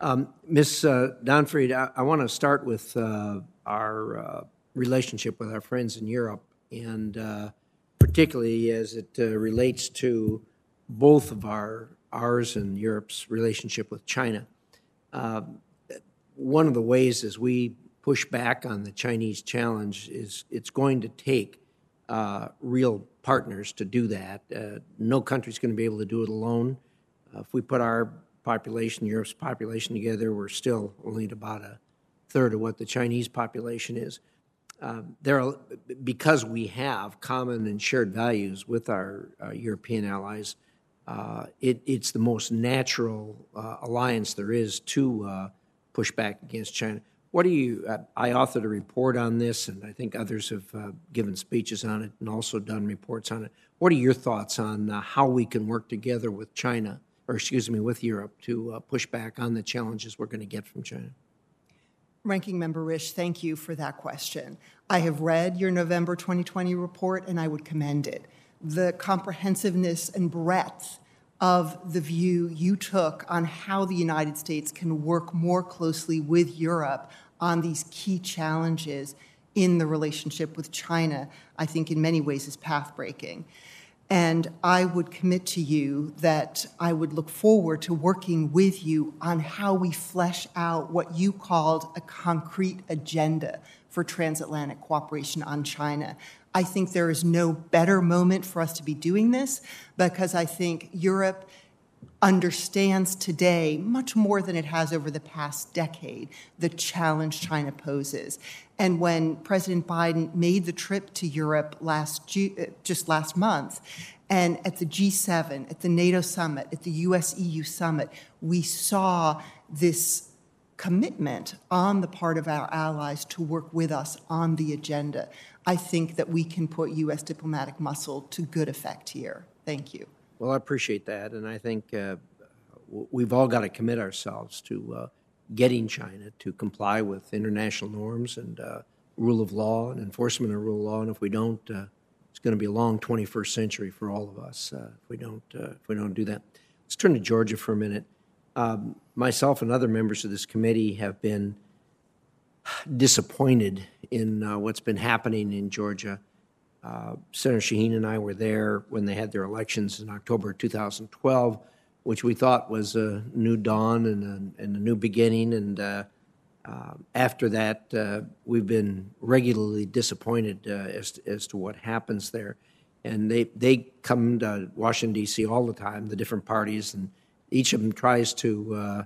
S2: Um, Ms. Uh, Donfried, I, I, want to start with uh, our relationship with our friends in Europe and particularly as it uh, relates to both of our ours and Europe's relationship with China. Uh, one of the ways as we push back on the Chinese challenge is it's going to take uh, real partners to do that. Uh, no country's going to be able to do it alone. Uh, if we put our population, Europe's population together, we're still only at about a third of what the Chinese population is. Um, there are, because we have common and shared values with our uh, European allies, uh, it, it's the most natural uh, alliance there is to uh, push back against China. What do you? Uh, I authored a report on this, and I think others have given speeches on it and also done reports on it. What are your thoughts on how we can work together with China, or excuse me, with Europe, to push back on the challenges we're going to get from China?
S4: Ranking Member Risch, thank you for that question. I have read your November 2020 report and I would commend it. The comprehensiveness and breadth of the view you took on how the United States can work more closely with Europe on these key challenges in the relationship with China, I think in many ways is path breaking. And I would commit to you that I would look forward to working with you on how we flesh out what you called a concrete agenda for transatlantic cooperation on China. I think there is no better moment for us to be doing this because I think Europe understands today, much more than it has over the past decade, the challenge China poses. And when President Biden made the trip to Europe last uh, just last month, and at the G7, at the NATO summit, at the US EU summit, we saw this commitment on the part of our allies to work with us on the agenda. I think that we can put US diplomatic muscle to good effect here. Thank you.
S2: Well, I appreciate that, and I think uh, we've all got to commit ourselves to uh, getting China to comply with international norms and uh, rule of law and enforcement of rule of law. And if we don't, uh, it's going to be a long 21st century for all of us uh, if we don't uh, if we don't do that. Let's turn to Georgia for a minute. Um, myself and other members of this committee have been disappointed in uh, what's been happening in Georgia. Uh, Senator Shaheen and I were there when they had their elections in October 2012, which we thought was a new dawn and a, and a new beginning. And uh, uh, after that, uh, we've been regularly disappointed uh, as, as to what happens there. And they, they come to Washington, D.C. all the time, the different parties, and each of them tries to uh,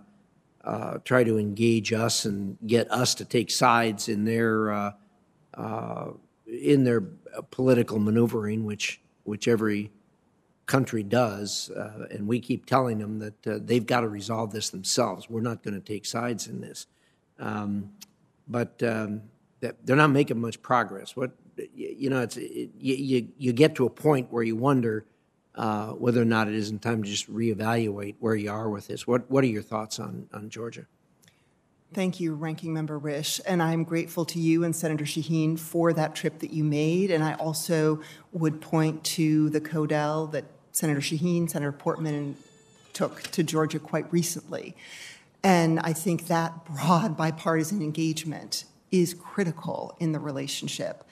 S2: uh, try to engage us and get us to take sides in their in their political maneuvering, which which every country does, uh, and we keep telling them that uh, they've got to resolve this themselves. We're not going to take sides in this, um, but um, they're not making much progress. What you know, it's it, you you get to a point where you wonder uh, whether or not it isn't time to just reevaluate where you are with this. What What are your thoughts on on Georgia?
S4: Thank you, Ranking Member Risch. And I'm grateful to you and Senator Shaheen for that trip that you made. And I also would point to the CODEL that Senator Shaheen, Senator Portman took to Georgia quite recently. And I think that broad bipartisan engagement is critical in the relationship.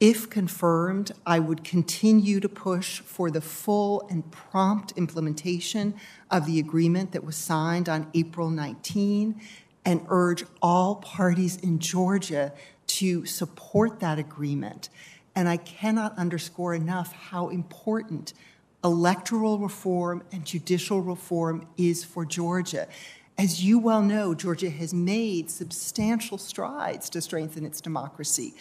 S4: If confirmed, I would continue to push for the full and prompt implementation of the agreement that was signed on April 19 and urge all parties in Georgia to support that agreement. And I cannot underscore enough how important electoral reform and judicial reform is for Georgia. As you well know, Georgia has made substantial strides to strengthen its democracy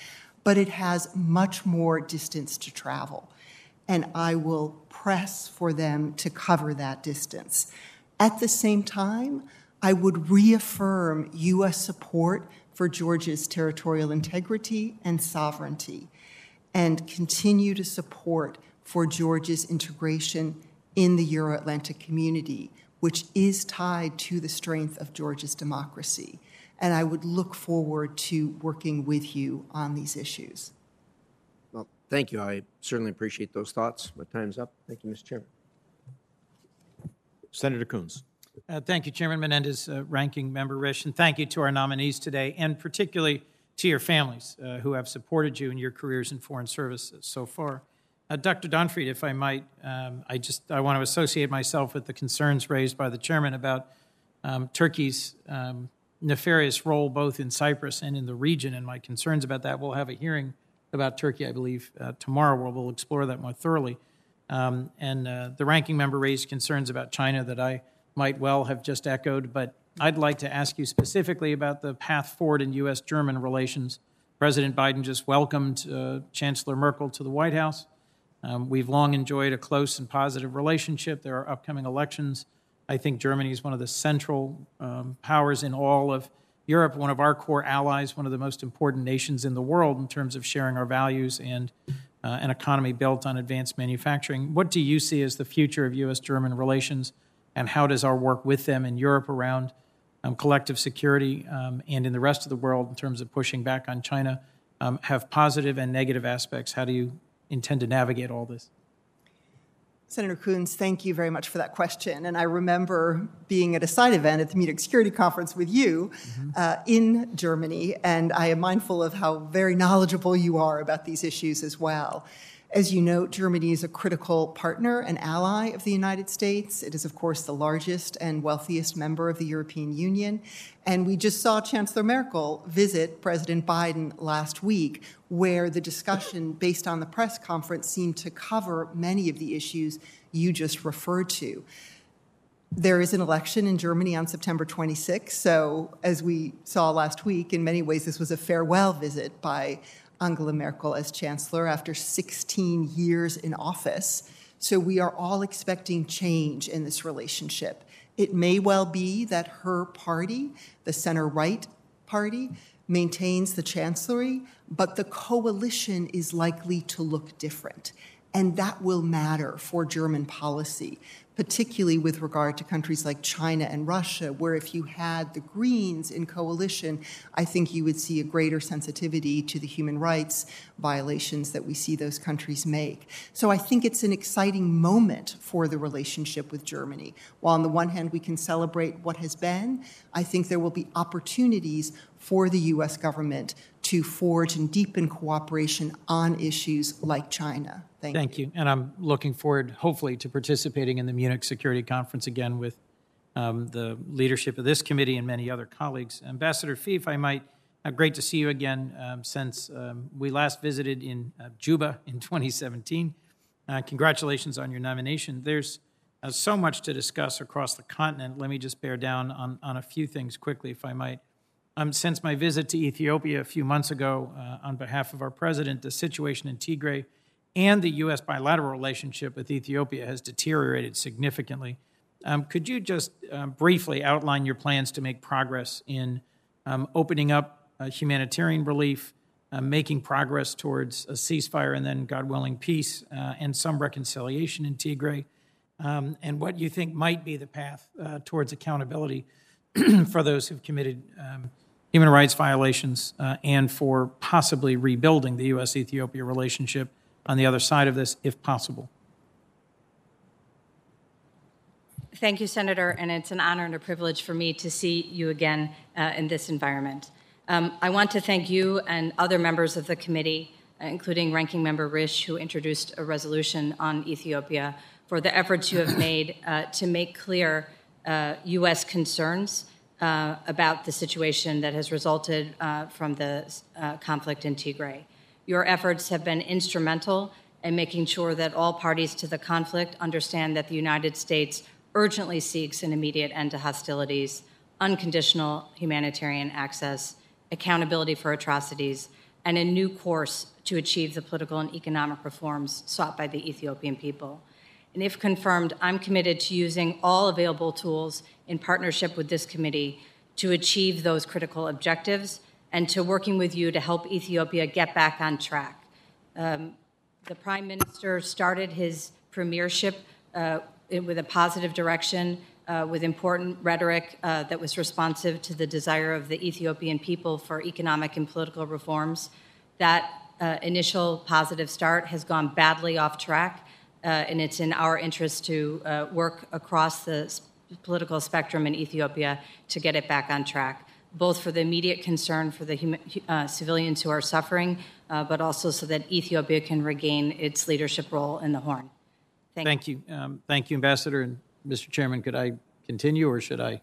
S4: but it has much more distance to travel. And I will press for them to cover that distance. At the same time, I would reaffirm U.S. support for Georgia's territorial integrity and sovereignty and continue to support for Georgia's integration in the Euro Atlantic community, which is tied to the strength of Georgia's democracy and I would look forward to working with you on these issues.
S2: Well, thank you. I certainly appreciate those thoughts. My time's up. Thank you, Mr. Chairman.
S1: Senator Coons.
S7: Uh, thank you, Chairman Menendez, uh, Ranking Member Risch, and thank you to our nominees today, and particularly to your families uh, who have supported you in your careers in foreign services so far. Uh, Dr. Donfried, if I might, um, I just I want to associate myself with the concerns raised by the chairman about um, Turkey's um, nefarious role both in Cyprus and in the region, and my concerns about that. We'll have a hearing about Turkey, I believe, uh, tomorrow, where we'll explore that more thoroughly. Um, and uh, the ranking member raised concerns about China that I might well have just echoed, but I'd like to ask you specifically about the path forward in U.S. German relations. President Biden just welcomed uh, Chancellor Merkel to the White House. Um, we've long enjoyed a close and positive relationship. There are upcoming elections. I think Germany is one of the central um, powers in all of Europe, one of our core allies, one of the most important nations in the world in terms of sharing our values and uh, an economy built on advanced manufacturing. What do you see as the future of U.S. German relations, and how does our work with them in Europe around um, collective security um, and in the rest of the world in terms of pushing back on China um, have positive and negative aspects? How do you intend to navigate all this?
S4: Senator Coons, thank you very much for that question. And I remember being at a side event at the Munich Security Conference with you mm-hmm. uh, in Germany, and I am mindful of how very knowledgeable you are about these issues as well. As you know, Germany is a critical partner and ally of the United States. It is, of course, the largest and wealthiest member of the European Union. And we just saw Chancellor Merkel visit President Biden last week, where the discussion based on the press conference seemed to cover many of the issues you just referred to. There is an election in Germany on September 26th. So, as we saw last week, in many ways, this was a farewell visit by Angela Merkel as chancellor after 16 years in office. So we are all expecting change in this relationship. It may well be that her party, the center right party, maintains the chancellery, but the coalition is likely to look different. And that will matter for German policy, particularly with regard to countries like China and Russia, where if you had the Greens in coalition, I think you would see a greater sensitivity to the human rights violations that we see those countries make. So I think it's an exciting moment for the relationship with Germany. While on the one hand we can celebrate what has been, I think there will be opportunities for the US government to forge and deepen cooperation on issues like China. Thank,
S7: Thank you. And I'm looking forward, hopefully, to participating in the Munich Security Conference again with um, the leadership of this committee and many other colleagues. Ambassador Phee, if I might, uh, great to see you again um, since um, we last visited in uh, Juba in (laughs) 2017. Uh, congratulations on your nomination. There's uh, so much to discuss across the continent. Let me just bear down on, on a few things quickly, if I might. Um, since my visit to Ethiopia a few months ago, uh, on behalf of our president, the situation in Tigray and the U.S. bilateral relationship with Ethiopia has deteriorated significantly. Um, could you just um, briefly outline your plans to make progress in um, opening up uh, humanitarian relief, uh, making progress towards a ceasefire, and then, God willing, peace uh, and some reconciliation in Tigray, um, and what you think might be the path uh, towards accountability (clears throat) for those who've committed human rights violations uh, and for possibly rebuilding the U.S. Ethiopia relationship on the other side of this, if possible.
S5: Thank you, Senator, and it's an honor and a privilege for me to see you again uh, in this environment. Um, I want to thank you and other members of the committee, uh, including Ranking Member Risch, who introduced a resolution on Ethiopia, for the efforts you have made uh, to make clear U.S. Uh, concerns uh, about the situation that has resulted uh, from the uh, conflict in Tigray. Your efforts have been instrumental in making sure that all parties to the conflict understand that the United States urgently seeks an immediate end to hostilities, unconditional humanitarian access, accountability for atrocities, and a new course to achieve the political and economic reforms sought by the Ethiopian people. And if confirmed, I'm committed to using all available tools in partnership with this committee to achieve those critical objectives and to working with you to help Ethiopia get back on track. Um, the Prime Minister started his premiership uh, with a positive direction, uh, with important rhetoric uh, that was responsive to the desire of the Ethiopian people for economic and political reforms. That uh, initial positive start has gone badly off track, uh, and it's in our interest to uh, work across the political spectrum in Ethiopia to get it back on track, both for the immediate concern for the human, uh, civilians who are suffering, uh, but also so that Ethiopia can regain its leadership role in the Horn.
S7: Thank, Thank you. you. Um, thank you, Ambassador. And Mr. Chairman, could I continue or should I?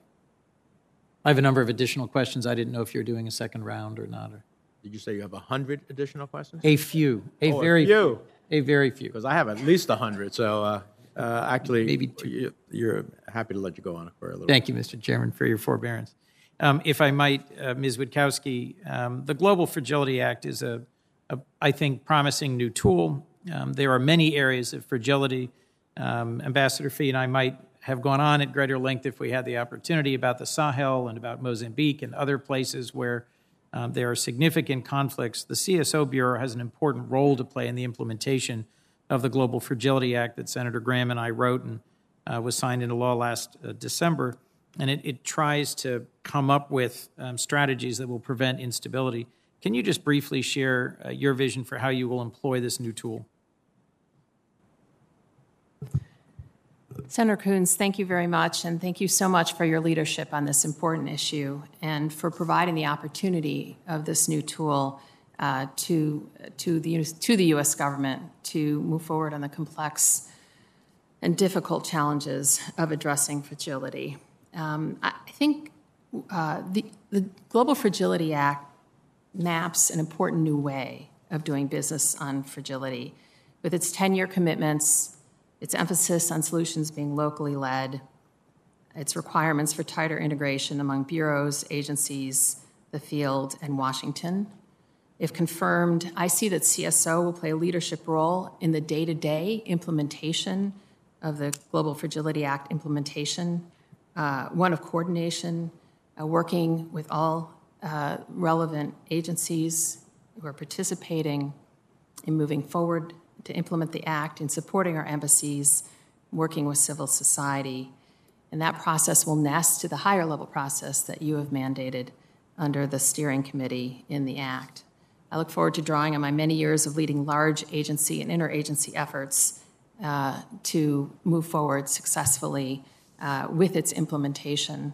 S7: I have a number of additional questions. I didn't know if you're doing a second round or not. Or...
S1: Did you say you have 100 additional questions?
S7: A few. A
S1: oh,
S7: very
S1: a few.
S7: A very few.
S1: Because I have at least 100. So uh, uh, actually, maybe two. you're happy to let you go on for a little.
S7: Thank you, Mr. Chairman, for your forbearance. Um, if I might, uh, Ms. Witkowsky, um, the Global Fragility Act is a, a I think, promising new tool. Um, there are many areas of fragility. Um, Ambassador Phee and I might have gone on at greater length if we had the opportunity about the Sahel and about Mozambique and other places where um, there are significant conflicts. The CSO Bureau has an important role to play in the implementation of the Global Fragility Act that Senator Graham and I wrote and uh, was signed into law last uh, December. And it, it, tries to come up with um, strategies that will prevent instability. Can you just briefly share uh, your vision for how you will employ this new tool?
S6: Senator Coons, thank you very much, and thank you so much for your leadership on this important issue and for providing the opportunity of this new tool uh, to, to, the, to the U.S. government to move forward on the complex and difficult challenges of addressing fragility. Um, I think uh, the, the Global Fragility Act maps an important new way of doing business on fragility. With its 10 year commitments, its emphasis on solutions being locally led, its requirements for tighter integration among bureaus, agencies, the field, and Washington, if confirmed, I see that CSO will play a leadership role in the day to day implementation of the Global Fragility Act implementation, uh, one of coordination, uh, working with all uh, relevant agencies who are participating in moving forward to implement the Act, in supporting our embassies, working with civil society. And that process will nest to the higher level process that you have mandated under the steering committee in the Act. I look forward to drawing on my many years of leading large agency and interagency efforts uh, to move forward successfully uh, with its implementation.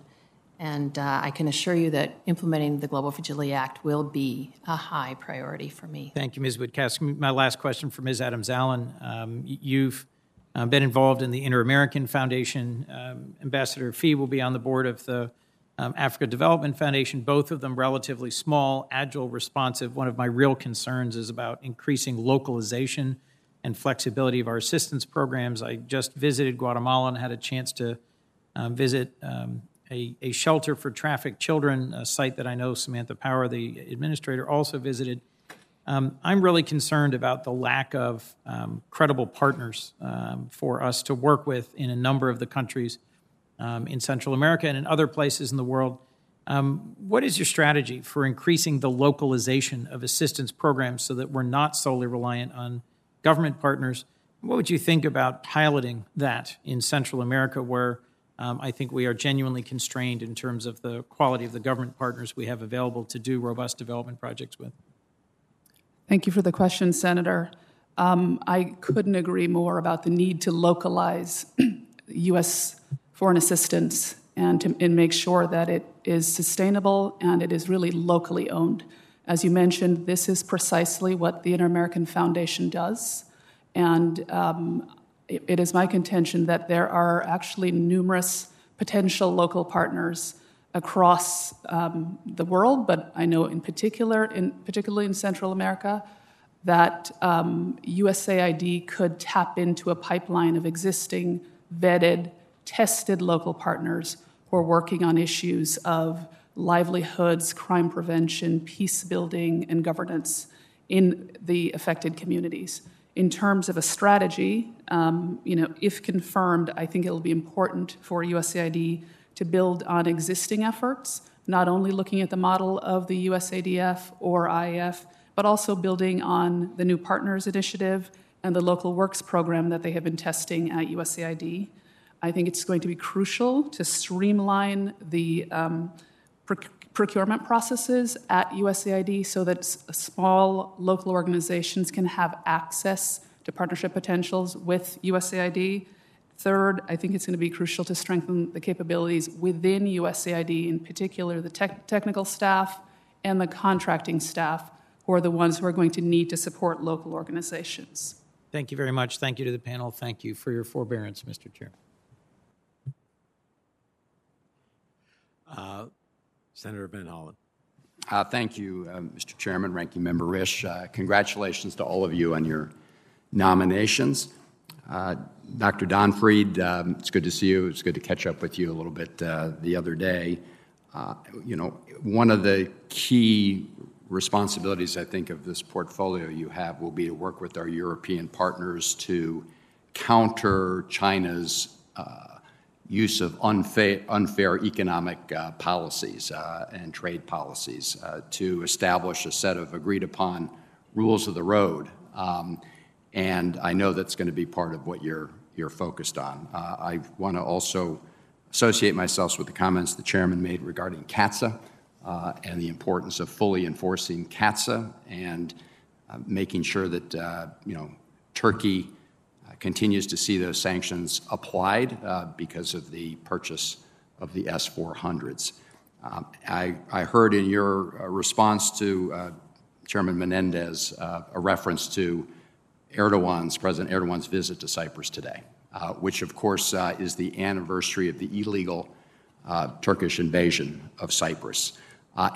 S6: And uh, I can assure you that implementing the Global Fragility Act will be a high priority for me.
S7: Thank you, Ms. Witkowsky. My last question for Ms. Adams Allen. Um, you've uh, been involved in the Inter American Foundation. Um, Ambassador Phee will be on the board of the um, Africa Development Foundation, both of them relatively small, agile, responsive. One of my real concerns is about increasing localization and flexibility of our assistance programs. I just visited Guatemala and had a chance to um, visit um, a, a, shelter for trafficked children, a site that I know Samantha Power, the administrator, also visited. Um, I'm really concerned about the lack of um, credible partners um, for us to work with in a number of the countries um, in Central America and in other places in the world. Um, what is your strategy for increasing the localization of assistance programs so that we're not solely reliant on government partners? What would you think about piloting that in Central America, where um, I think we are genuinely constrained in terms of the quality of the government partners we have available to do robust development projects with?
S3: Thank you for the question, Senator. Um, I couldn't agree more about the need to localize (clears throat) U.S foreign assistance and to and make sure that it is sustainable and it is really locally owned. As you mentioned, this is precisely what the Inter American Foundation does. And um, it, it is my contention that there are actually numerous potential local partners across um, the world, but I know in particular, in, particularly in Central America, that um, USAID could tap into a pipeline of existing vetted tested local partners who are working on issues of livelihoods, crime prevention, peace building, and governance in the affected communities. In terms of a strategy, um, you know, if confirmed, I think it'll be important for USAID to build on existing efforts, not only looking at the model of the USADF or IAF, but also building on the new partners initiative and the local works program that they have been testing at USAID. I think it's going to be crucial to streamline the um, procurement processes at USAID so that small local organizations can have access to partnership potentials with USAID. Third, I think it's going to be crucial to strengthen the capabilities within USAID, in particular the tech- technical staff and the contracting staff, who are the ones who are going to need to support local organizations.
S7: Thank you very much. Thank you to the panel. Thank you for your forbearance, Mr. Chair.
S1: Senator Van Hollen.
S8: Uh, thank you, uh, Mr. Chairman, Ranking Member Risch. Uh, congratulations to all of you on your nominations. Uh, Dr. Donfried, um, it's good to see you. It's good to catch up with you a little bit uh, the other day. you know, one of the key responsibilities, I think, of this portfolio you have will be to work with our European partners to counter China's use of unfair, unfair economic uh, policies uh, and trade policies uh, to establish a set of agreed upon rules of the road. Um, and I know that's going to be part of what you're, you're focused on. Uh, I want to also associate myself with the comments the chairman made regarding CAATSA uh, and the importance of fully enforcing CAATSA and making sure that, you know, Turkey continues to see those sanctions applied uh, because of the purchase of the S 400s. Um, I, I, heard in your uh, response to uh, Chairman Menendez uh, a reference to Erdogan's, President Erdogan's visit to Cyprus today, uh, which of course uh, is the anniversary of the illegal Turkish invasion of Cyprus.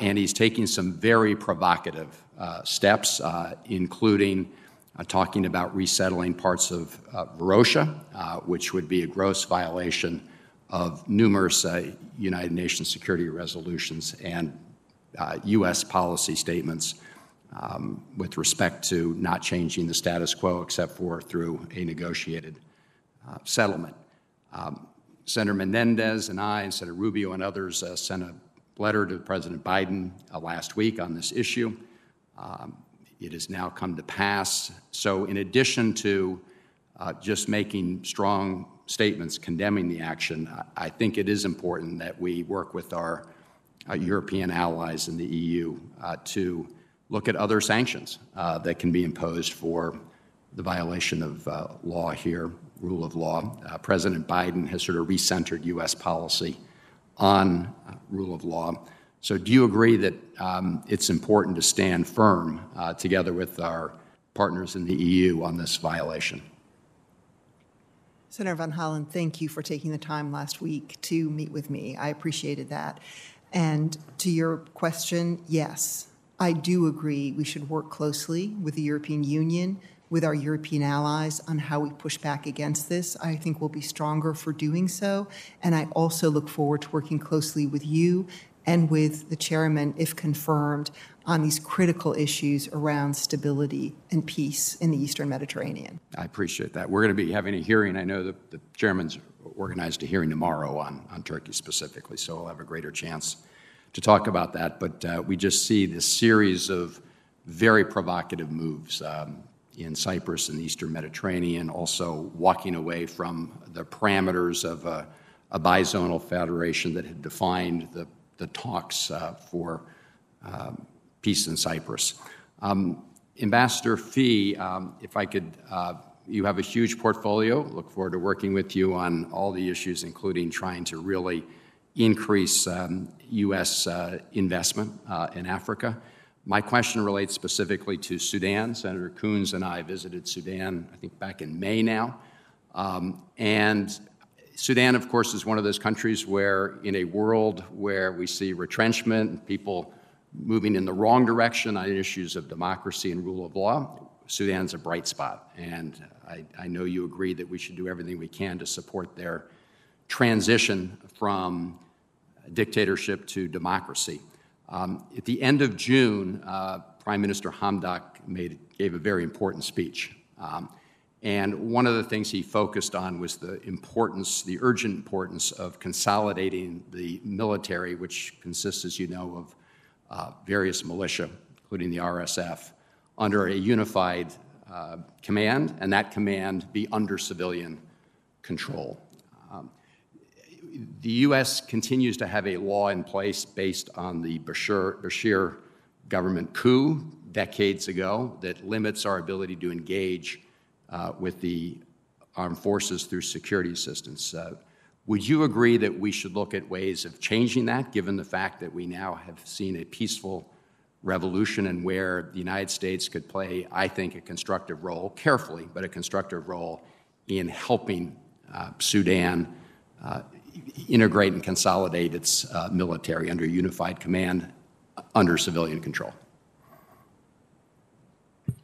S8: and he's taking some very provocative steps, including uh, talking about resettling parts of uh, Varosha, uh, which would be a gross violation of numerous uh, United Nations security resolutions and U.S. Uh, policy statements um, with respect to not changing the status quo except for through a negotiated uh, settlement. Um, Senator Menendez and I, and Senator Rubio and others sent a letter to President Biden last week on this issue. Um, it has now come to pass. So, in addition to uh, just making strong statements condemning the action, I, I think it is important that we work with our uh, European allies in the EU uh, to look at other sanctions uh, that can be imposed for the violation of uh, law here, rule of law. Uh, President Biden has sort of recentered U.S. policy on rule of law. So, do you agree that um, it's important to stand firm uh, together with our partners in the EU on this violation?
S4: Senator Van Hollen, thank you for taking the time last week to meet with me. I appreciated that. And to your question, yes, I do agree we should work closely with the European Union with our European allies on how we push back against this. I think we'll be stronger for doing so. And I also look forward to working closely with you and with the chairman, if confirmed, on these critical issues around stability and peace in the Eastern Mediterranean.
S8: I appreciate that. We're going to be having a hearing. I know that the chairman's organized a hearing tomorrow on, on Turkey specifically, so we'll have a greater chance to talk about that. But uh, we just see this series of very provocative moves. Um, in Cyprus and the Eastern Mediterranean, also walking away from the parameters of a, a bizonal federation that had defined the, the talks uh, for um, peace in Cyprus. Um, Ambassador Phee, um, if I could, uh, you have a huge portfolio. Look forward to working with you on all the issues, including trying to really increase U.S. Um, uh, investment in Africa. My question relates specifically to Sudan. Senator Coons and I visited Sudan, I think, back in May now. Um, and Sudan, of course, is one of those countries where, in a world where we see retrenchment and people moving in the wrong direction on issues of democracy and rule of law, Sudan's a bright spot. And I, I know you agree that we should do everything we can to support their transition from dictatorship to democracy. Um, at the end of June, uh, Prime Minister Hamdok made, gave a very important speech. Um, and one of the things he focused on was the importance, the urgent importance of consolidating the military, which consists, as you know, of uh, various militia, including the RSF, under a unified uh, command, and that command be under civilian control the U.S. continues to have a law in place based on the Bashir, Bashir government coup decades ago that limits our ability to engage with the armed forces through security assistance. Uh, would you agree that we should look at ways of changing that, given the fact that we now have seen a peaceful revolution and where the United States could play, I think, a constructive role, carefully, but a constructive role in helping uh, Sudan uh, integrate and consolidate its uh, military under unified command under civilian control.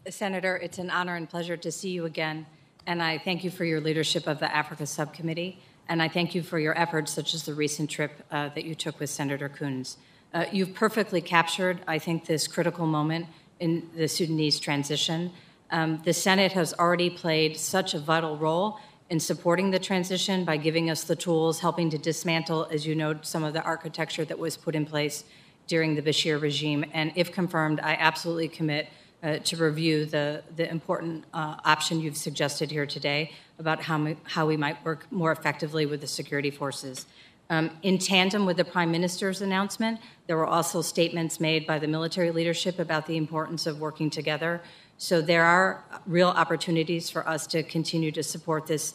S5: Senator, it's an honor and pleasure to see you again, and I thank you for your leadership of the Africa Subcommittee, and I thank you for your efforts, such as the recent trip uh, that you took with Senator Coons. Uh, you've perfectly captured, I think, this critical moment in the Sudanese transition. Um, the Senate has already played such a vital role in supporting the transition by giving us the tools, helping to dismantle, as you know, some of the architecture that was put in place during the Bashir regime. And if confirmed, I absolutely commit uh, to review the, the important uh, option you've suggested here today about how, we, how we might work more effectively with the security forces. Um, in tandem with the Prime Minister's announcement, there were also statements made by the military leadership about the importance of working together so there are real opportunities for us to continue to support this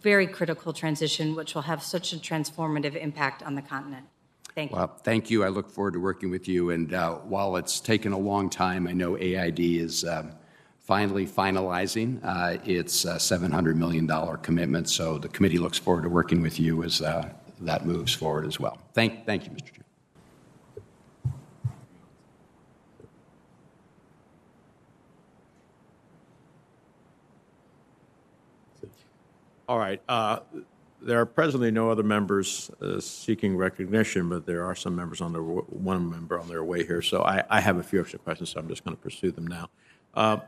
S5: very critical transition, which will have such a transformative impact on the continent. Thank you.
S8: Well, thank you. I look forward to working with you. And uh, while it's taken a long time, I know AID is um, finally finalizing uh, its uh, $700 million commitment. So the committee looks forward to working with you as uh, that moves forward as well. Thank, thank you, Mr. Chair.
S1: All right. There are presently no other members uh, seeking recognition, but there are some members on their one member on their way here. So I, I have a few extra questions, so I'm just going to pursue them now. Uh,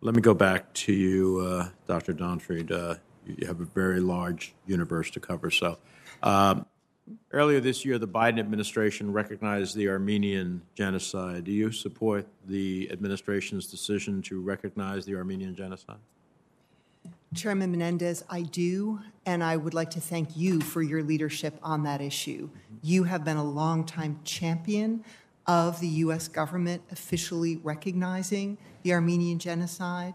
S1: let me go back to you, uh, Dr. Donfried. Uh, you have a very large universe to cover. So um, Earlier this year, the Biden administration recognized the Armenian genocide. Do you support the administration's decision to recognize the Armenian genocide?
S4: Chairman Menendez, I do, and I would like to thank you for your leadership on that issue. You have been a longtime champion of the U.S. government officially recognizing the Armenian genocide,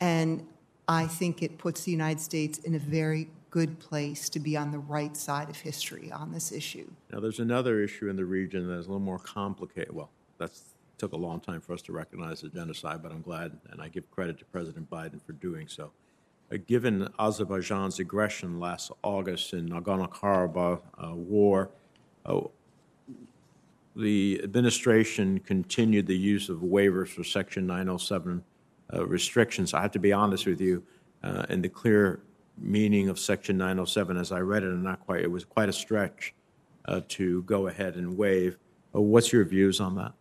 S4: and I think it puts the United States in a very good place to be on the right side of history on this issue.
S1: Now, there's another issue in the region that's a little more complicated. Well, that's took a long time for us to recognize the genocide, but I'm glad, and I give credit to President Biden for doing so. Uh, given Azerbaijan's aggression last August in Nagorno-Karabakh uh, war, uh, the administration continued the use of waivers for Section 907 uh, restrictions. I have to be honest with you, uh, in the clear meaning of Section 907, as I read it, and not quite, it was quite a stretch uh, to go ahead and waive. What's your views on that?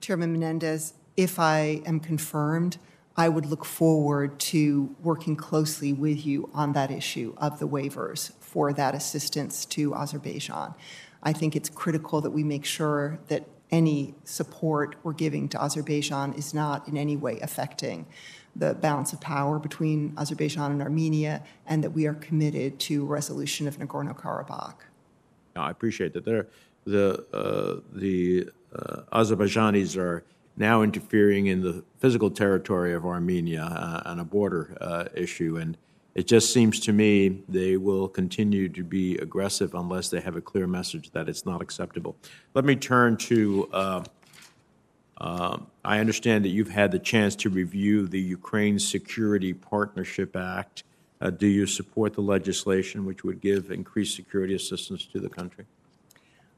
S4: Chairman Menendez, if I am confirmed, I would look forward to working closely with you on that issue of the waivers for that assistance to Azerbaijan. I think it's critical that we make sure that any support we're giving to Azerbaijan is not in any way affecting the balance of power between Azerbaijan and Armenia, and that we are committed to resolution of Nagorno Karabakh.
S1: I appreciate that. There, the uh, the uh, Azerbaijanis are now interfering in the physical territory of Armenia uh, on a border uh, issue, and it just seems to me they will continue to be aggressive unless they have a clear message that it's not acceptable. Let me turn to. Uh, um, I understand that you've had the chance to review the Ukraine Security Partnership Act. Uh, do you support the legislation which would give increased security assistance to the country?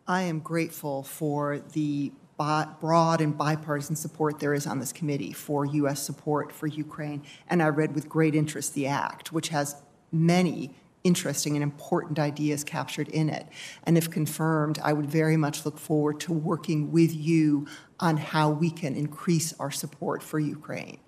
S4: I am grateful for the broad and bipartisan support there is on this committee for U.S. support for Ukraine. And I read with great interest the act, which has many interesting and important ideas captured in it. And if confirmed, I would very much look forward to working with you on how we can increase our support for Ukraine.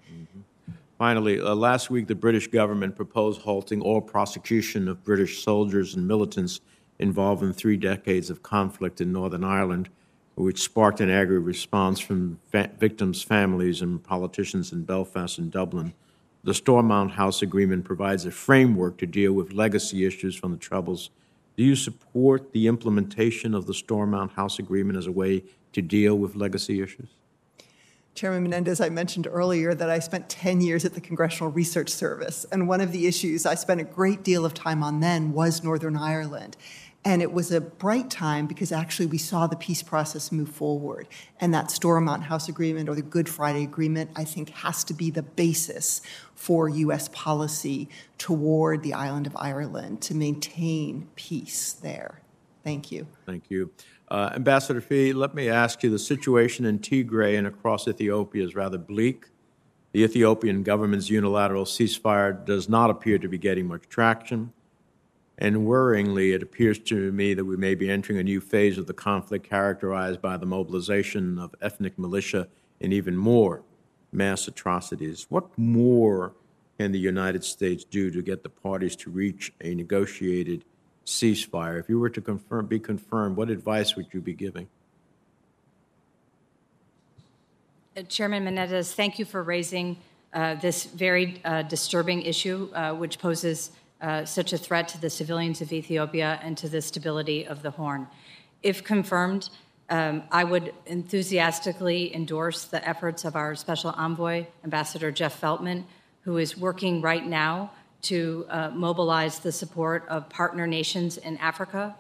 S1: Finally, uh, last week the British government proposed halting all prosecution of British soldiers and militants involved in three decades of conflict in Northern Ireland, which sparked an angry response from fa- victims' families and politicians in Belfast and Dublin. The Stormont House Agreement provides a framework to deal with legacy issues from the Troubles. Do you support the implementation of the Stormont House Agreement as a way to deal with legacy issues?
S4: Chairman Menendez, I mentioned earlier that I spent 10 years at the Congressional Research Service, and one of the issues I spent a great deal of time on then was Northern Ireland. And it was a bright time because actually we saw the peace process move forward. And that Stormont House Agreement or the Good Friday Agreement, I think, has to be the basis for U.S. policy toward the island of Ireland to maintain peace there. Thank you.
S1: Thank you. Uh, Ambassador Phee, let me ask you the situation in Tigray and across Ethiopia is rather bleak. The Ethiopian government's unilateral ceasefire does not appear to be getting much traction. And worryingly, it appears to me that we may be entering a new phase of the conflict characterized by the mobilization of ethnic militia and even more mass atrocities. What more can the United States do to get the parties to reach a negotiated ceasefire? If you were to confirm, be confirmed, what advice would you be giving?
S5: Uh, Chairman Menendez, thank you for raising uh, this very uh, disturbing issue, uh, which poses uh, such a threat to the civilians of Ethiopia and to the stability of the Horn. If confirmed, um, I would enthusiastically endorse the efforts of our special envoy, Ambassador Jeff Feltman, who is working right now to uh, mobilize the support of partner nations in Africa,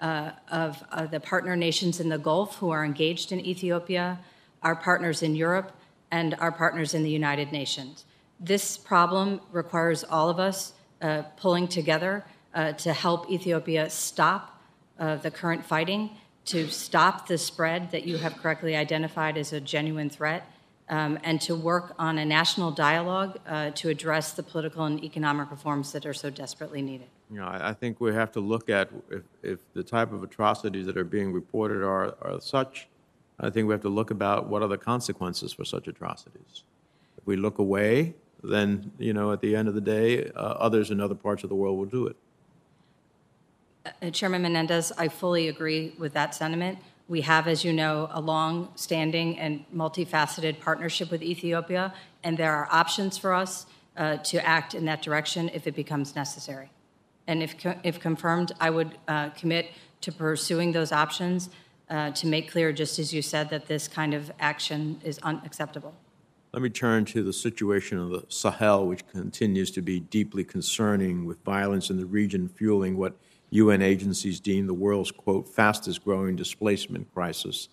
S5: uh, of uh, the partner nations in the Gulf who are engaged in Ethiopia, our partners in Europe, and our partners in the United Nations. This problem requires all of us uh, pulling together uh, to help Ethiopia stop uh, the current fighting, to stop the spread that you have correctly identified as a genuine threat, um, and to work on a national dialogue uh, to address the political and economic reforms that are so desperately needed.
S1: You know, I, I think we have to look at if, if the type of atrocities that are being reported are, are such. I think we have to look about what are the consequences for such atrocities. If we look away, then you know at the end of the day, uh, others in other parts of the world will do it.
S5: Uh, Chairman Menendez, I fully agree with that sentiment. We have, as you know, a long-standing and multifaceted partnership with Ethiopia, and there are options for us uh, to act in that direction if it becomes necessary. And if, co- if confirmed, I would uh, commit to pursuing those options uh, to make clear, just as you said, that this kind of action is unacceptable.
S1: Let me turn to the situation of the Sahel, which continues to be deeply concerning with violence in the region fueling what UN agencies deem the world's, quote, fastest growing displacement crisis.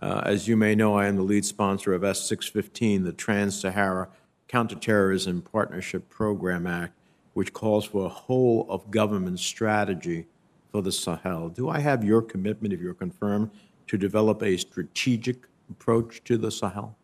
S1: Uh, as you may know, I am the lead sponsor of S 615, the Trans Sahara Counterterrorism Partnership Program Act, which calls for a whole of government strategy for the Sahel. Do I have your commitment, if you're confirmed, to develop a strategic approach to the Sahel?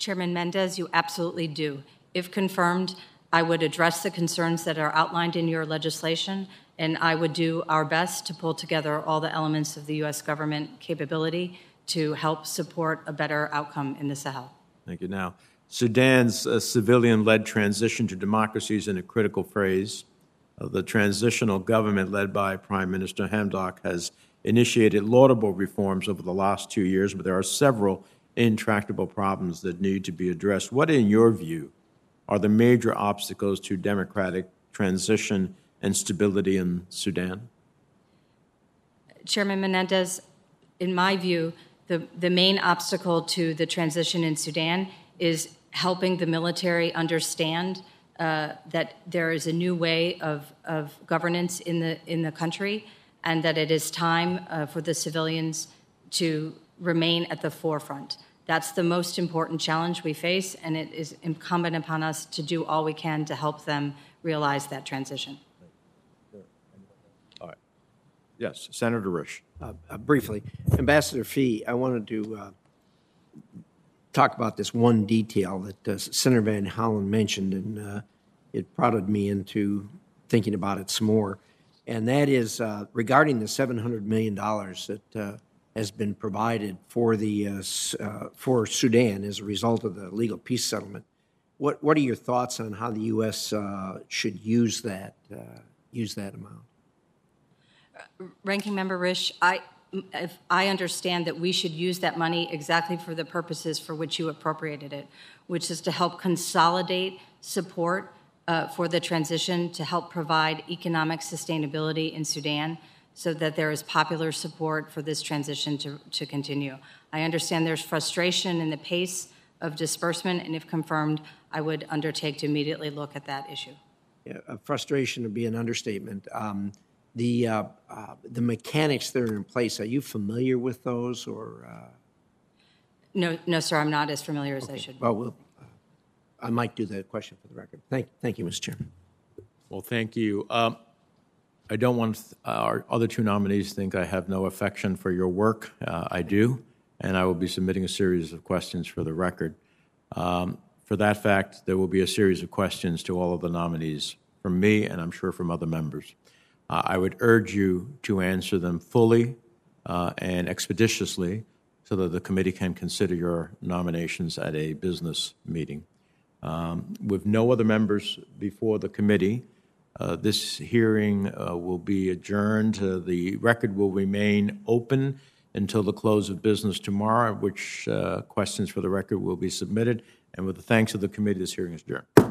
S5: Chairman Mendez, you absolutely do. If confirmed, I would address the concerns that are outlined in your legislation, and I would do our best to pull together all the elements of the U.S. government capability to help support a better outcome in the Sahel.
S1: Thank you. Now, Sudan's uh, civilian led transition to democracy is in a critical phase. Uh, the transitional government, led by Prime Minister Hamdok, has initiated laudable reforms over the last two years, but there are several intractable problems that need to be addressed. What, in your view, are the major obstacles to democratic transition and stability in Sudan?
S5: Chairman Menendez, in my view, the, the main obstacle to the transition in Sudan is helping the military understand uh, that there is a new way of, of governance in the, in the country and that it is time uh, for the civilians to remain at the forefront. That's the most important challenge we face, and it is incumbent upon us to do all we can to help them realize that transition.
S1: All right. Yes, Senator Risch.
S2: Uh, uh, Briefly, Ambassador Phee, I wanted to uh, talk about this one detail that uh, Senator Van Hollen mentioned, and uh, it prodded me into thinking about it some more. And that is uh, regarding the $700 million that uh, has been provided for, the, uh, uh, for Sudan as a result of the legal peace settlement. What, what are your thoughts on how the U.S. uh, should use that, uh, use that amount?
S5: Ranking Member Risch, I, I understand that we should use that money exactly for the purposes for which you appropriated it, which is to help consolidate support uh, for the transition, to help provide economic sustainability in Sudan so that there is popular support for this transition to, to continue. I understand there's frustration in the pace of disbursement, and if confirmed, I would undertake to immediately look at that issue.
S2: Yeah, uh, frustration would be an understatement. Um, the uh, uh, the mechanics that are in place, are you familiar with those, or uh,
S5: No, no, sir, I'm not as familiar as I should. be.
S2: well, we'll uh, I might do that question for the record. Thank, thank you, Mr. Chairman.
S1: Well, thank you. Um, I don't want our other two nominees think I have no affection for your work. Uh, I do, and I will be submitting a series of questions for the record. Um, for that fact, there will be a series of questions to all of the nominees from me, and I'm sure from other members. Uh, I would urge you to answer them fully uh, and expeditiously so that the committee can consider your nominations at a business meeting. Um, With no other members before the committee, uh, this hearing uh, will be adjourned. Uh, The record will remain open until the close of business tomorrow, which uh, questions for the record will be submitted. And with the thanks of the committee, this hearing is adjourned.